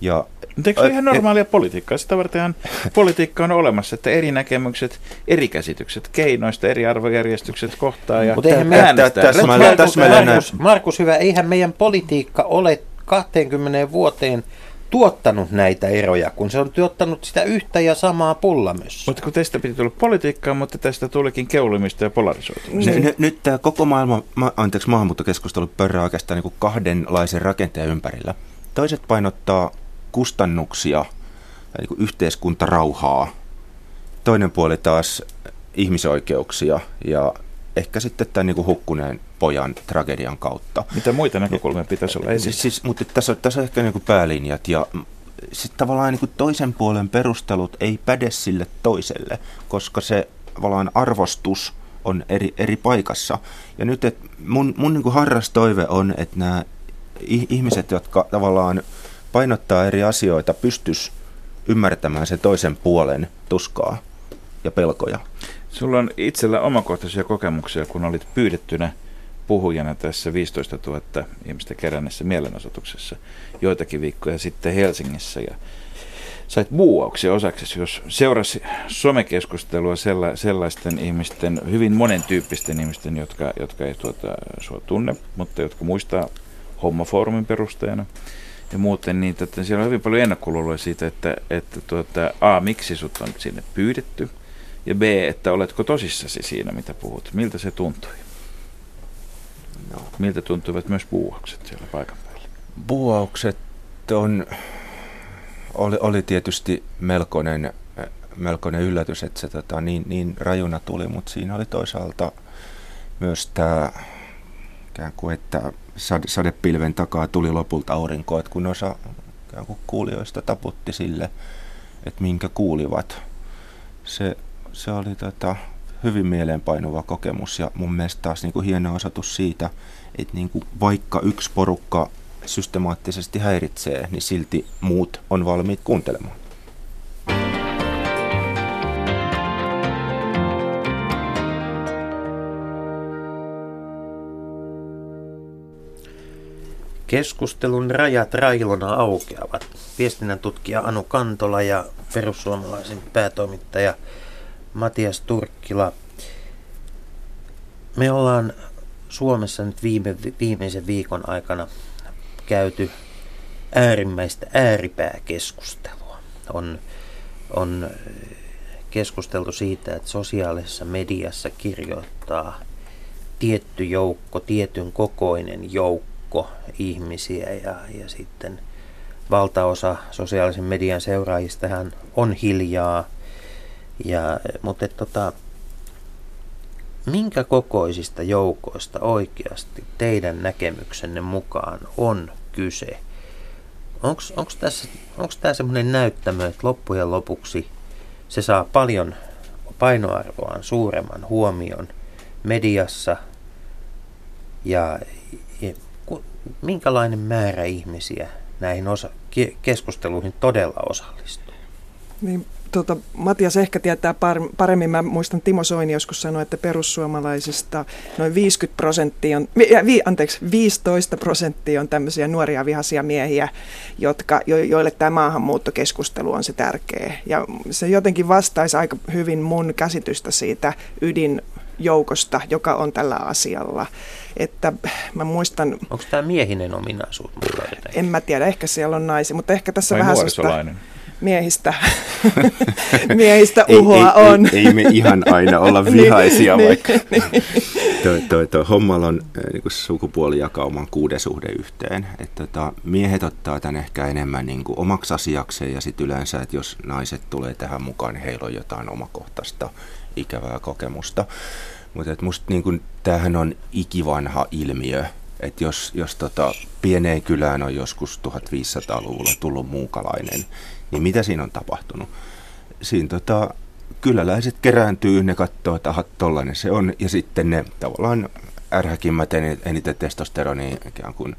Ja, Mutta eikö se ole ihan normaalia politiikkaa? Sitä vartenhan politiikka on olemassa, että eri näkemykset, eri käsitykset keinoista, eri arvojärjestykset kohtaa ja Mutta eihän me- äänestää. täsmälleen- Markus. Markus, Markus, hyvä, eihän meidän politiikka ole 20 vuoteen tuottanut näitä eroja, kun se on tuottanut sitä yhtä ja samaa pullamössä. Mutta kun teistä piti tulla politiikkaa, mutta tästä tulikin keulimista ja polarisoitumista. N- n- nyt tämä koko maailma, ma- anteeksi, maahanmuuttokeskustelu pörrää oikeastaan niin kuin kahdenlaisen rakenteen ympärillä. Toiset painottaa kustannuksia, tai niin kuin yhteiskuntarauhaa. Toinen puoli taas ihmisoikeuksia ja ehkä sitten tämän niin kuin hukkuneen pojan tragedian kautta. Mitä muita näkökulmia pitäisi olla esillä? Siis, siis, mutta tässä, on- tässä on ehkä niin kuin päälinjat ja sitten tavallaan niin kuin toisen puolen perustelut ei päde sille toiselle, koska se tavallaan arvostus on eri, eri paikassa. Ja nyt et mun, mun niin kuin harras toive on, että nämä ihmiset, jotka tavallaan painottaa eri asioita, pystys ymmärtämään sen toisen puolen tuskaa ja pelkoja. Sulla on itsellä omakohtaisia kokemuksia, kun olit pyydettynä puhujana tässä 15 000 ihmistä keränneessä mielenosoituksessa joitakin viikkoja sitten Helsingissä. Ja sait buuauksia osaksi, jos seurasi somekeskustelua sella, sellaisten ihmisten, hyvin monentyyppisten ihmisten, jotka, jotka ei tuota, sua tunne, mutta jotka muistaa hommofoorumin perusteena ja muuten, niin että siellä on hyvin paljon ennakkoluuloja siitä, että, että tuota, A, miksi sut on sinne pyydetty, ja B, että oletko tosissasi siinä, mitä puhut. Miltä se tuntui? No. Miltä tuntuivat myös puuhaukset siellä paikan päällä? Buaukset on, oli, oli tietysti melkoinen, melkoinen yllätys, että se tota, niin, niin rajuna tuli, mutta siinä oli toisaalta myös tämä ikään kuin, että sade, sadepilven takaa tuli lopulta aurinko, että kun osa ikään kuin kuulijoista taputti sille, että minkä kuulivat. Se, se oli tota, hyvin mieleenpainuva kokemus ja mun mielestä taas niin kuin hieno osoitus siitä, että niin kuin vaikka yksi porukka systemaattisesti häiritsee, niin silti muut on valmiit kuuntelemaan. Keskustelun rajat railona aukeavat. Viestinnän tutkija Anu Kantola ja perussuomalaisen päätoimittaja Matias Turkkila. Me ollaan Suomessa nyt viime, viimeisen viikon aikana käyty äärimmäistä ääripääkeskustelua. On, on keskusteltu siitä, että sosiaalisessa mediassa kirjoittaa tietty joukko, tietyn kokoinen joukko ihmisiä ja, ja sitten valtaosa sosiaalisen median seuraajistahan on hiljaa. Ja, mutta et, tota, minkä kokoisista joukoista oikeasti teidän näkemyksenne mukaan on kyse? Onko tämä semmoinen näyttämö, että loppujen lopuksi se saa paljon painoarvoaan suuremman huomion mediassa ja, ja minkälainen määrä ihmisiä näihin osa, keskusteluihin todella osallistuu? Niin, tota, Matias ehkä tietää paremmin. Mä muistan Timo Soini joskus sanoi, että perussuomalaisista noin 50 prosenttia on, vi, anteeksi, 15 prosenttia on tämmöisiä nuoria vihaisia miehiä, jotka, jo, joille tämä maahanmuuttokeskustelu on se tärkeä. Ja se jotenkin vastaisi aika hyvin mun käsitystä siitä ydin joukosta, joka on tällä asialla. Että mä muistan... Onko tämä miehinen ominaisuus? En mä tiedä, ehkä siellä on naisia, mutta ehkä tässä Vai vähän sellaista miehistä, miehistä uhoa ei, ei, on. Ei, ei me ihan aina olla niin, vihaisia, niin, vaikka niin, toi, toi, toi hommalla on niin sukupuolijakauman kuuden suhde yhteen. Että tota, miehet ottaa tämän ehkä enemmän niin kuin omaksi asiakseen ja sitten yleensä, että jos naiset tulee tähän mukaan, niin heillä on jotain omakohtaista ikävää kokemusta. Mutta musta niin kun, tämähän on ikivanha ilmiö, että jos, jos tota, pieneen kylään on joskus 1500-luvulla tullut muukalainen, niin mitä siinä on tapahtunut? Siinä tota, kyläläiset kerääntyy, ne katsoo, että aha, tollainen se on, ja sitten ne tavallaan ärhäkimmät eniten testosteronia ikään kuin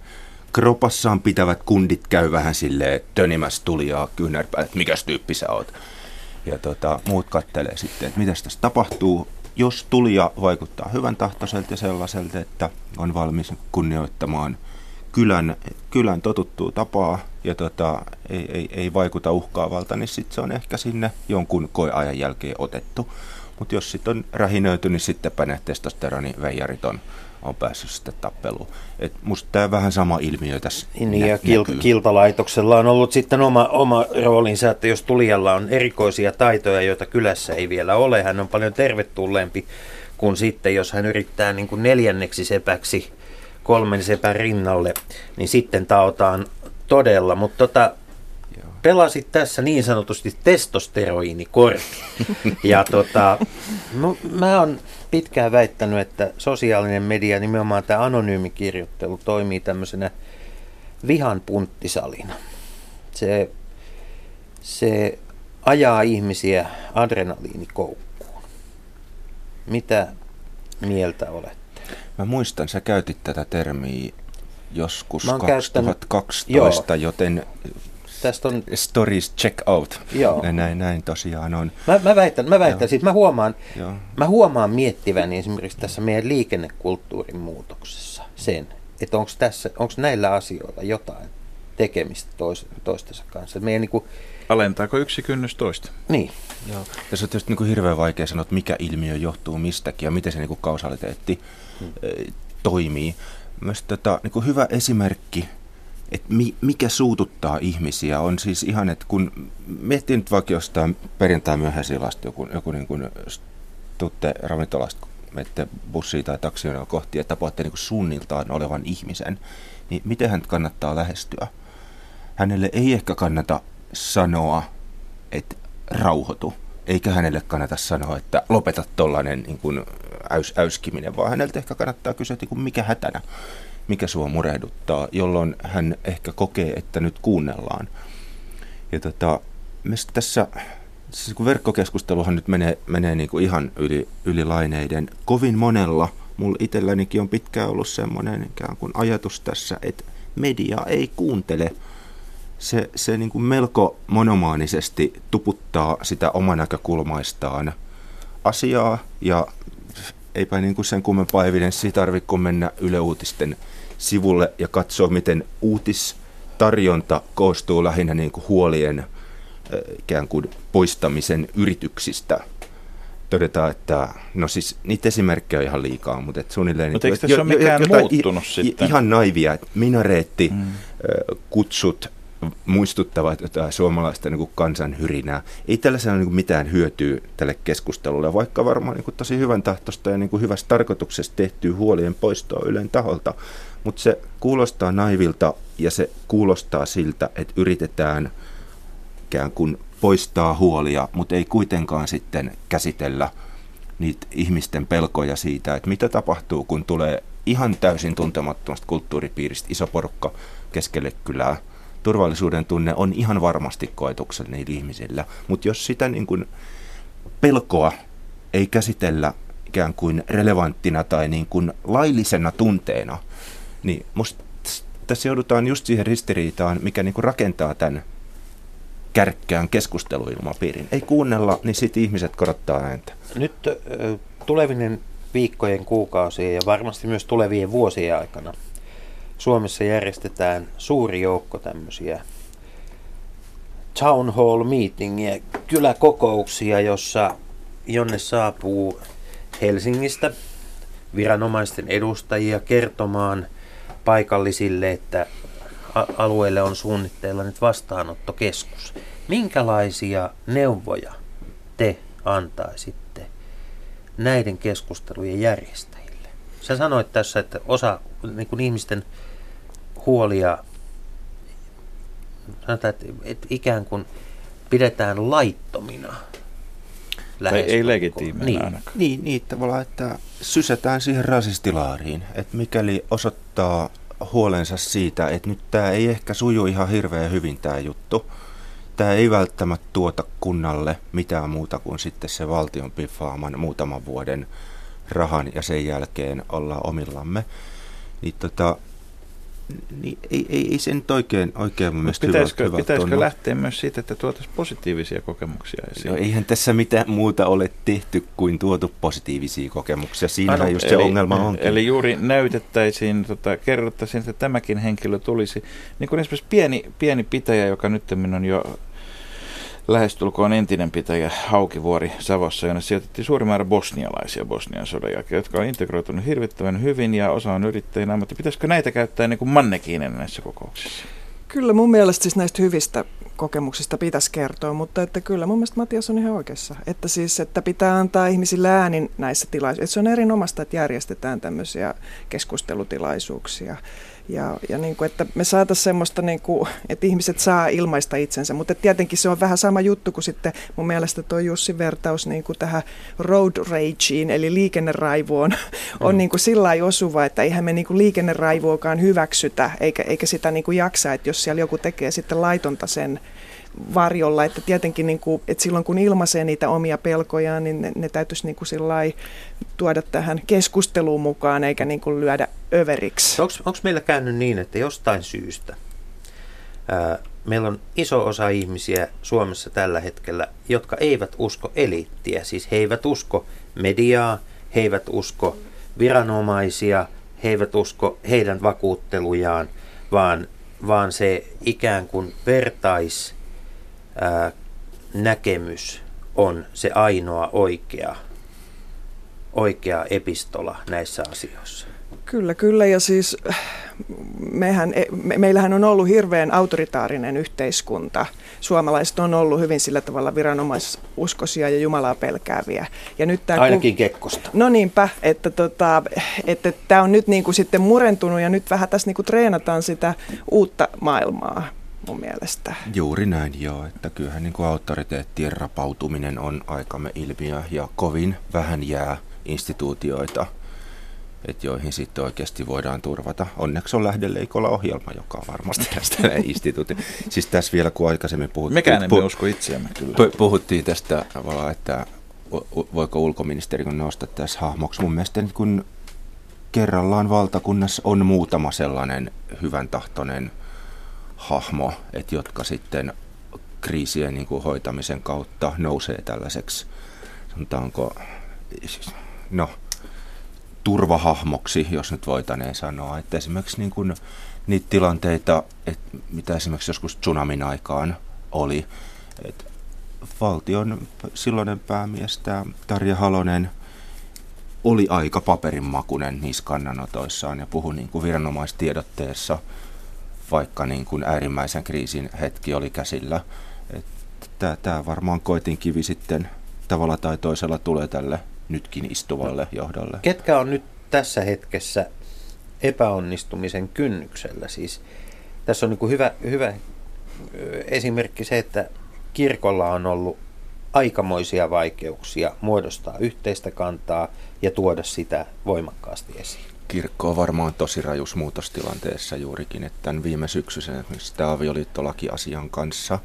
kropassaan pitävät kundit käy vähän silleen tönimässä tulijaa kyynärpää, että mikäs tyyppi sä oot. Ja tota, muut kattelee sitten, että mitä tässä tapahtuu. Jos tulija vaikuttaa hyvän tahtoiselta ja sellaiselta, että on valmis kunnioittamaan kylän, kylän totuttuu tapaa ja tota, ei, ei, ei vaikuta uhkaavalta, niin sitten se on ehkä sinne jonkun koeajan jälkeen otettu. Mutta jos sitten on rähinöity, niin sittenpä ne testosteroniveijarit on on päässyt sitten tappeluun. Et musta tämä vähän sama ilmiö tässä niin, ja kil- kilpalaitoksella on ollut sitten oma, oma roolinsa, että jos tulijalla on erikoisia taitoja, joita kylässä ei vielä ole, hän on paljon tervetulleempi kuin sitten, jos hän yrittää niin kuin neljänneksi sepäksi kolmen sepän rinnalle, niin sitten taotaan todella. Mutta tota, pelasit tässä niin sanotusti testosteroinikortti. ja tota, no, mä oon pitkään väittänyt, että sosiaalinen media, nimenomaan tämä anonyymikirjoittelu, toimii tämmöisenä vihan punttisalina. Se, se ajaa ihmisiä adrenaliinikoukkuun. Mitä mieltä olette? Mä muistan, sä käytit tätä termiä joskus 2012, käyttänyt, joten tästä on... Stories check out. Joo. Näin, näin tosiaan on. Mä, mä väitän, mä väitän siitä, mä huomaan, Joo. mä huomaan miettiväni esimerkiksi tässä meidän liikennekulttuurin muutoksessa sen, että onko tässä, onko näillä asioilla jotain tekemistä tois, toistensa kanssa. Meidän niin kuin, Alentaako yksi kynnys toista? Niin. Joo. Ja se on tietysti niin kuin hirveän vaikea sanoa, että mikä ilmiö johtuu mistäkin ja miten se niin kuin kausaliteetti hmm. toimii. Myös tota, niin kuin hyvä esimerkki että mi, mikä suututtaa ihmisiä on siis ihan, että kun miettii nyt vaikka jostain perjantai myöhäisilasta joku, joku niin kuin tutte ravintolasta, menette bussiin tai taksiin kohti ja tapaatte niin kuin suunniltaan olevan ihmisen, niin miten hän kannattaa lähestyä? Hänelle ei ehkä kannata sanoa, että rauhoitu, eikä hänelle kannata sanoa, että lopeta tuollainen niin äys, äyskiminen, vaan häneltä ehkä kannattaa kysyä, että mikä hätänä mikä sua murehduttaa, jolloin hän ehkä kokee, että nyt kuunnellaan. Ja tota, tässä siis kun verkkokeskusteluhan nyt menee, menee niin kuin ihan yli, yli laineiden, kovin monella, mulla itsellänikin on pitkään ollut semmoinen ikään kuin ajatus tässä, että media ei kuuntele. Se, se niin kuin melko monomaanisesti tuputtaa sitä omanäkökulmaistaan asiaa ja eipä niin kuin sen kummempaa evidenssiä tarvitse kuin mennä Yle Uutisten sivulle ja katsoa, miten uutistarjonta koostuu lähinnä niin kuin huolien ikään kuin poistamisen yrityksistä. Todetaan, että no siis niitä esimerkkejä on ihan liikaa, mutta et suunnilleen... Mutta niin, eikö tässä jo, ole mikään jotain, muuttunut i, sitten? Ihan naivia, minareetti, mm. kutsut muistuttavat jotain suomalaista niin kansanhyrinää. Ei tällaisella niin mitään hyötyä tälle keskustelulle, vaikka varmaan niin tosi hyvän tahtosta ja niin kuin hyvästä tarkoituksesta tehtyä huolien poistoa Ylen taholta. Mutta se kuulostaa naivilta ja se kuulostaa siltä, että yritetään ikään kuin poistaa huolia, mutta ei kuitenkaan sitten käsitellä niitä ihmisten pelkoja siitä, että mitä tapahtuu, kun tulee ihan täysin tuntemattomasta kulttuuripiiristä iso porukka keskelle kylää. Turvallisuuden tunne on ihan varmasti koetuksella niillä ihmisillä, mutta jos sitä niin kuin pelkoa ei käsitellä ikään kuin relevanttina tai niin kuin laillisena tunteena, niin musta tässä joudutaan just siihen ristiriitaan, mikä niin kuin rakentaa tämän kärkkään keskusteluilmapiirin. Ei kuunnella, niin sitten ihmiset korottaa ääntä. Nyt tulevinen viikkojen, kuukausien ja varmasti myös tulevien vuosien aikana Suomessa järjestetään suuri joukko tämmöisiä town hall meetingiä, kyläkokouksia, jossa jonne saapuu Helsingistä viranomaisten edustajia kertomaan paikallisille, että alueelle on suunnitteilla nyt vastaanottokeskus. Minkälaisia neuvoja te antaisitte näiden keskustelujen järjestäjille? Sä sanoit tässä, että osa niin kuin ihmisten huolia, sanotaan, että, että ikään kuin pidetään laittomina. Tai ei legitiiminä niin, ainakaan. Niin, niin, tavallaan, että sysätään siihen rasistilaariin. Että mikäli osoittaa huolensa siitä, että nyt tämä ei ehkä suju ihan hirveän hyvin tämä juttu. Tämä ei välttämättä tuota kunnalle mitään muuta kuin sitten se valtion piffaaman muutaman vuoden rahan ja sen jälkeen ollaan omillamme. Niin tota, niin ei, ei, ei se nyt oikein, oikein mun mielestä pitäisikö, hyvä, pitäisikö tunnu. lähteä myös siitä, että tuotaisiin positiivisia kokemuksia esiin? No eihän tässä mitään muuta ole tehty kuin tuotu positiivisia kokemuksia. Siinähän Ano, just se ongelma onkin. Eli juuri näytettäisiin, tota, kerrottaisiin, että tämäkin henkilö tulisi, niin kuin esimerkiksi pieni, pieni pitäjä, joka nyt on jo lähestulkoon entinen pitäjä Haukivuori Savossa, jonne sijoitettiin suuri määrä bosnialaisia Bosnian sodan jälkeen, jotka on integroitunut hirvittävän hyvin ja osa on yrittäjinä, mutta pitäisikö näitä käyttää niin kuin mannekiinen näissä kokouksissa? Kyllä mun mielestä siis näistä hyvistä kokemuksista pitäisi kertoa, mutta että kyllä mun mielestä Matias on ihan oikeassa. Että siis, että pitää antaa ihmisille ääni näissä tilaisuuksissa. Se on erinomaista, että järjestetään tämmöisiä keskustelutilaisuuksia. Ja, ja niin kuin, että me saataisiin semmoista, niin kuin, että ihmiset saa ilmaista itsensä, mutta tietenkin se on vähän sama juttu kuin sitten mun mielestä tuo Jussi vertaus niin kuin tähän road rageen, eli liikenneraivoon, on mm. niin kuin sillä lailla osuva, että eihän me niin kuin liikenneraivoakaan hyväksytä, eikä, eikä sitä niin kuin jaksa, että jos siellä joku tekee sitten laitonta sen varjolla, että tietenkin niin kuin, että silloin kun ilmaisee niitä omia pelkojaan, niin ne, ne täytyisi niin kuin tuoda tähän keskusteluun mukaan eikä niin kuin lyödä överiksi. Onko meillä käynyt niin, että jostain syystä ää, meillä on iso osa ihmisiä Suomessa tällä hetkellä, jotka eivät usko eliittiä, siis he eivät usko mediaa, he eivät usko viranomaisia, he eivät usko heidän vakuuttelujaan, vaan, vaan se ikään kuin vertais ää, näkemys on se ainoa oikea, oikea epistola näissä asioissa. Kyllä, kyllä. Ja siis mehän, me, meillähän on ollut hirveän autoritaarinen yhteiskunta. Suomalaiset on ollut hyvin sillä tavalla viranomaisuskoisia ja Jumalaa pelkääviä. Ja nyt tämä, Ainakin Kekkosta. No niinpä, että, tota, että tämä on nyt niin kuin sitten murentunut ja nyt vähän tässä niin kuin treenataan sitä uutta maailmaa mun mielestä. Juuri näin, joo. Että kyllähän niin kuin autoriteettien rapautuminen on aikamme ilmiö ja kovin vähän jää instituutioita, että joihin sitten oikeasti voidaan turvata. Onneksi on lähdeleikolla ohjelma, joka on varmasti tästä instituutti. Siis tässä vielä, kun aikaisemmin puhuttiin... Mekään emme pu- usko itseämme kyllä. Puhuttiin tästä, että voiko ulkoministeri nostaa tässä hahmoksi. Mun mielestä niin kun kerrallaan valtakunnassa on muutama sellainen hyvän tahtoinen hahmo, että jotka sitten kriisien niin kuin hoitamisen kautta nousee tällaiseksi, sanotaanko, no, turvahahmoksi, jos nyt voitaneen sanoa. Että esimerkiksi niin kuin niitä tilanteita, että mitä esimerkiksi joskus tsunamin aikaan oli, että valtion silloinen päämies, tämä Tarja Halonen, oli aika paperinmakunen niissä kannanotoissaan ja puhui niin kuin viranomaistiedotteessa – vaikka niin kuin äärimmäisen kriisin hetki oli käsillä. Tämä varmaan koitin kivi sitten tavalla tai toisella tulee tälle nytkin istuvalle johdolle. Ketkä on nyt tässä hetkessä epäonnistumisen kynnyksellä? Siis tässä on niin kuin hyvä, hyvä esimerkki se, että kirkolla on ollut aikamoisia vaikeuksia muodostaa yhteistä kantaa ja tuoda sitä voimakkaasti esiin. Kirkko on varmaan tosi rajus muutostilanteessa juurikin, että tämän viime syksyisen tämä avioliittolakiasian kanssa.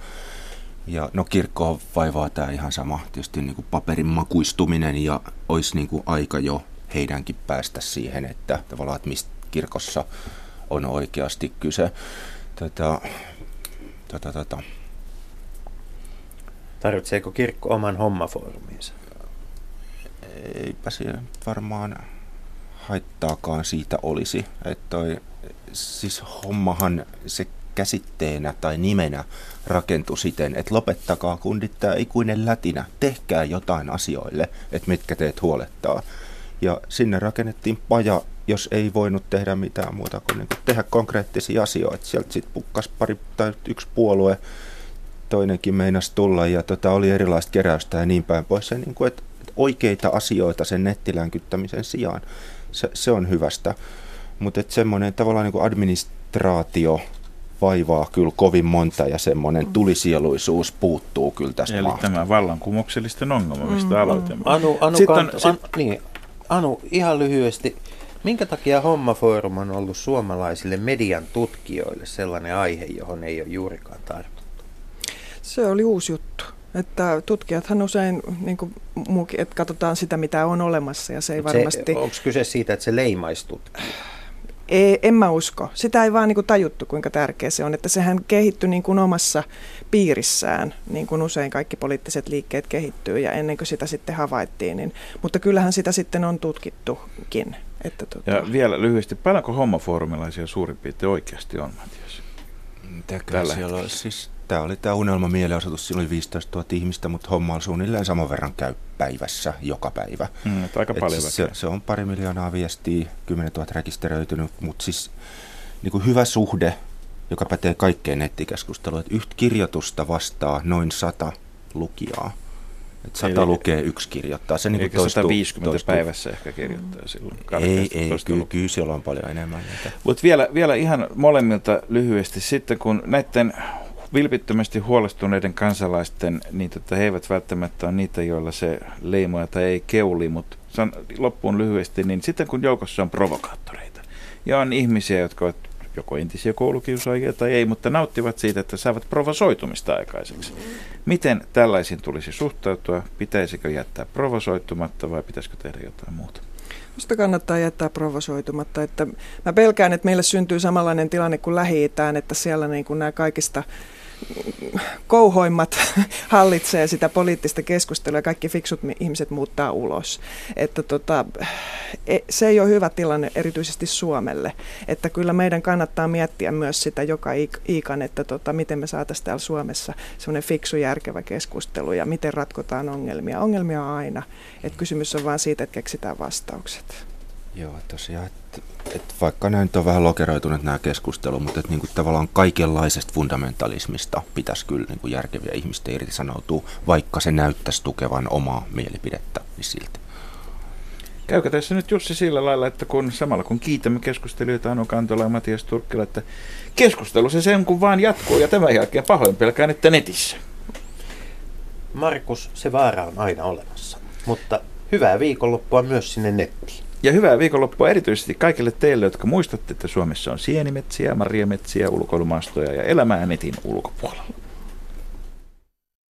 Ja no kirkko vaivaa tämä ihan sama, tietysti niin kuin paperin makuistuminen ja olisi niin kuin aika jo heidänkin päästä siihen, että tavallaan, että mistä kirkossa on oikeasti kyse. Tätä, tätä, tätä. Tarvitseeko kirkko oman hommafoorumiinsa? Eipä se varmaan haittaakaan siitä olisi. Että toi, siis hommahan se käsitteenä tai nimenä rakentui siten, että lopettakaa kundit tämä ikuinen lätinä, tehkää jotain asioille, että mitkä teet huolettaa. Ja sinne rakennettiin paja, jos ei voinut tehdä mitään muuta kuin, niin kuin tehdä konkreettisia asioita. Sieltä sitten pukkas pari tai yksi puolue, toinenkin meinasi tulla ja tota, oli erilaista keräystä ja niin päin pois. Ja niin kuin, että oikeita asioita sen nettilänkyttämisen sijaan, se, se on hyvästä. Mutta semmoinen tavallaan niin kuin administraatio vaivaa kyllä kovin monta ja semmoinen mm. tulisieluisuus puuttuu kyllä tästä Eli maasta. tämä vallankumouksellisten ongelma, mistä mm, aloitimme. Anu, Anu, Sitten kant, an, niin, Anu, ihan lyhyesti. Minkä takia Hommafoorum on ollut suomalaisille median tutkijoille sellainen aihe, johon ei ole juurikaan tartuttu? Se oli uusi juttu. Että tutkijathan usein, niin kuin muukin, että katsotaan sitä, mitä on olemassa ja se ei varmasti... Se, onko kyse siitä, että se leimaisi tutkijaa? Ei, en mä usko. Sitä ei vaan niin kuin tajuttu, kuinka tärkeä se on. Että sehän kehittyi niin kuin omassa piirissään, niin kuin usein kaikki poliittiset liikkeet kehittyy, ja ennen kuin sitä sitten havaittiin. Niin, mutta kyllähän sitä sitten on tutkittukin. Että, tota, Ja vielä lyhyesti, paljonko hommafoorumilaisia suurin piirtein oikeasti on, Matias? Mitäköhän Tällä siellä olisi? Siis, tämä oli tämä unelma mielenosoitus, siinä oli 15 000 ihmistä, mutta hommalla suunnilleen saman verran käy päivässä, joka päivä. Mm, että aika Et paljon siis väkeä. se, se on pari miljoonaa viestiä, 10 000 rekisteröitynyt, mutta siis niin kuin hyvä suhde, joka pätee kaikkeen nettikeskusteluun, että yhtä kirjoitusta vastaa noin 100 lukijaa. Et 100 Eli- lukee, yksi kirjoittaa. Se niin kuin Eikä toistuu, 150 toistuu. päivässä ehkä kirjoittaa silloin. Ei, ei, kyllä, kyllä siellä on paljon enemmän. Mutta vielä, vielä ihan molemmilta lyhyesti sitten, kun näiden vilpittömästi huolestuneiden kansalaisten, niin tota, he eivät välttämättä ole niitä, joilla se leimoja tai ei keuli, mutta san, loppuun lyhyesti, niin sitten kun joukossa on provokaattoreita ja on ihmisiä, jotka ovat joko entisiä koulukiusaajia tai ei, mutta nauttivat siitä, että saavat provosoitumista aikaiseksi. Miten tällaisiin tulisi suhtautua? Pitäisikö jättää provosoitumatta vai pitäisikö tehdä jotain muuta? Musta kannattaa jättää provosoitumatta. Että mä pelkään, että meille syntyy samanlainen tilanne kuin lähi että siellä niin kuin nämä kaikista kouhoimmat hallitsee sitä poliittista keskustelua ja kaikki fiksut mi- ihmiset muuttaa ulos. Että tota, e- se ei ole hyvä tilanne erityisesti Suomelle. Että kyllä meidän kannattaa miettiä myös sitä joka ik- iikan, että tota, miten me saataisiin täällä Suomessa semmoinen fiksu järkevä keskustelu ja miten ratkotaan ongelmia. Ongelmia on aina. että kysymys on vain siitä, että keksitään vastaukset. Joo, tosiaan, että et vaikka näin nyt on vähän lokeroitunut nämä keskustelut, mutta et niinku tavallaan kaikenlaisesta fundamentalismista pitäisi kyllä niinku järkeviä ihmisten irtisanoutua, vaikka se näyttäisi tukevan omaa mielipidettä, niin silti. Käykö tässä nyt Jussi sillä lailla, että kun samalla kun kiitämme keskustelijoita Anu Kantola ja Matias Turkkila, että keskustelu se sen kun vaan jatkuu ja tämän jälkeen pahoin pelkään, että netissä. Markus, se vaara on aina olemassa. Mutta hyvää viikonloppua myös sinne nettiin. Ja hyvää viikonloppua erityisesti kaikille teille, jotka muistatte, että Suomessa on sienimetsiä, marjametsiä, ulkoilumaastoja ja elämää netin ulkopuolella.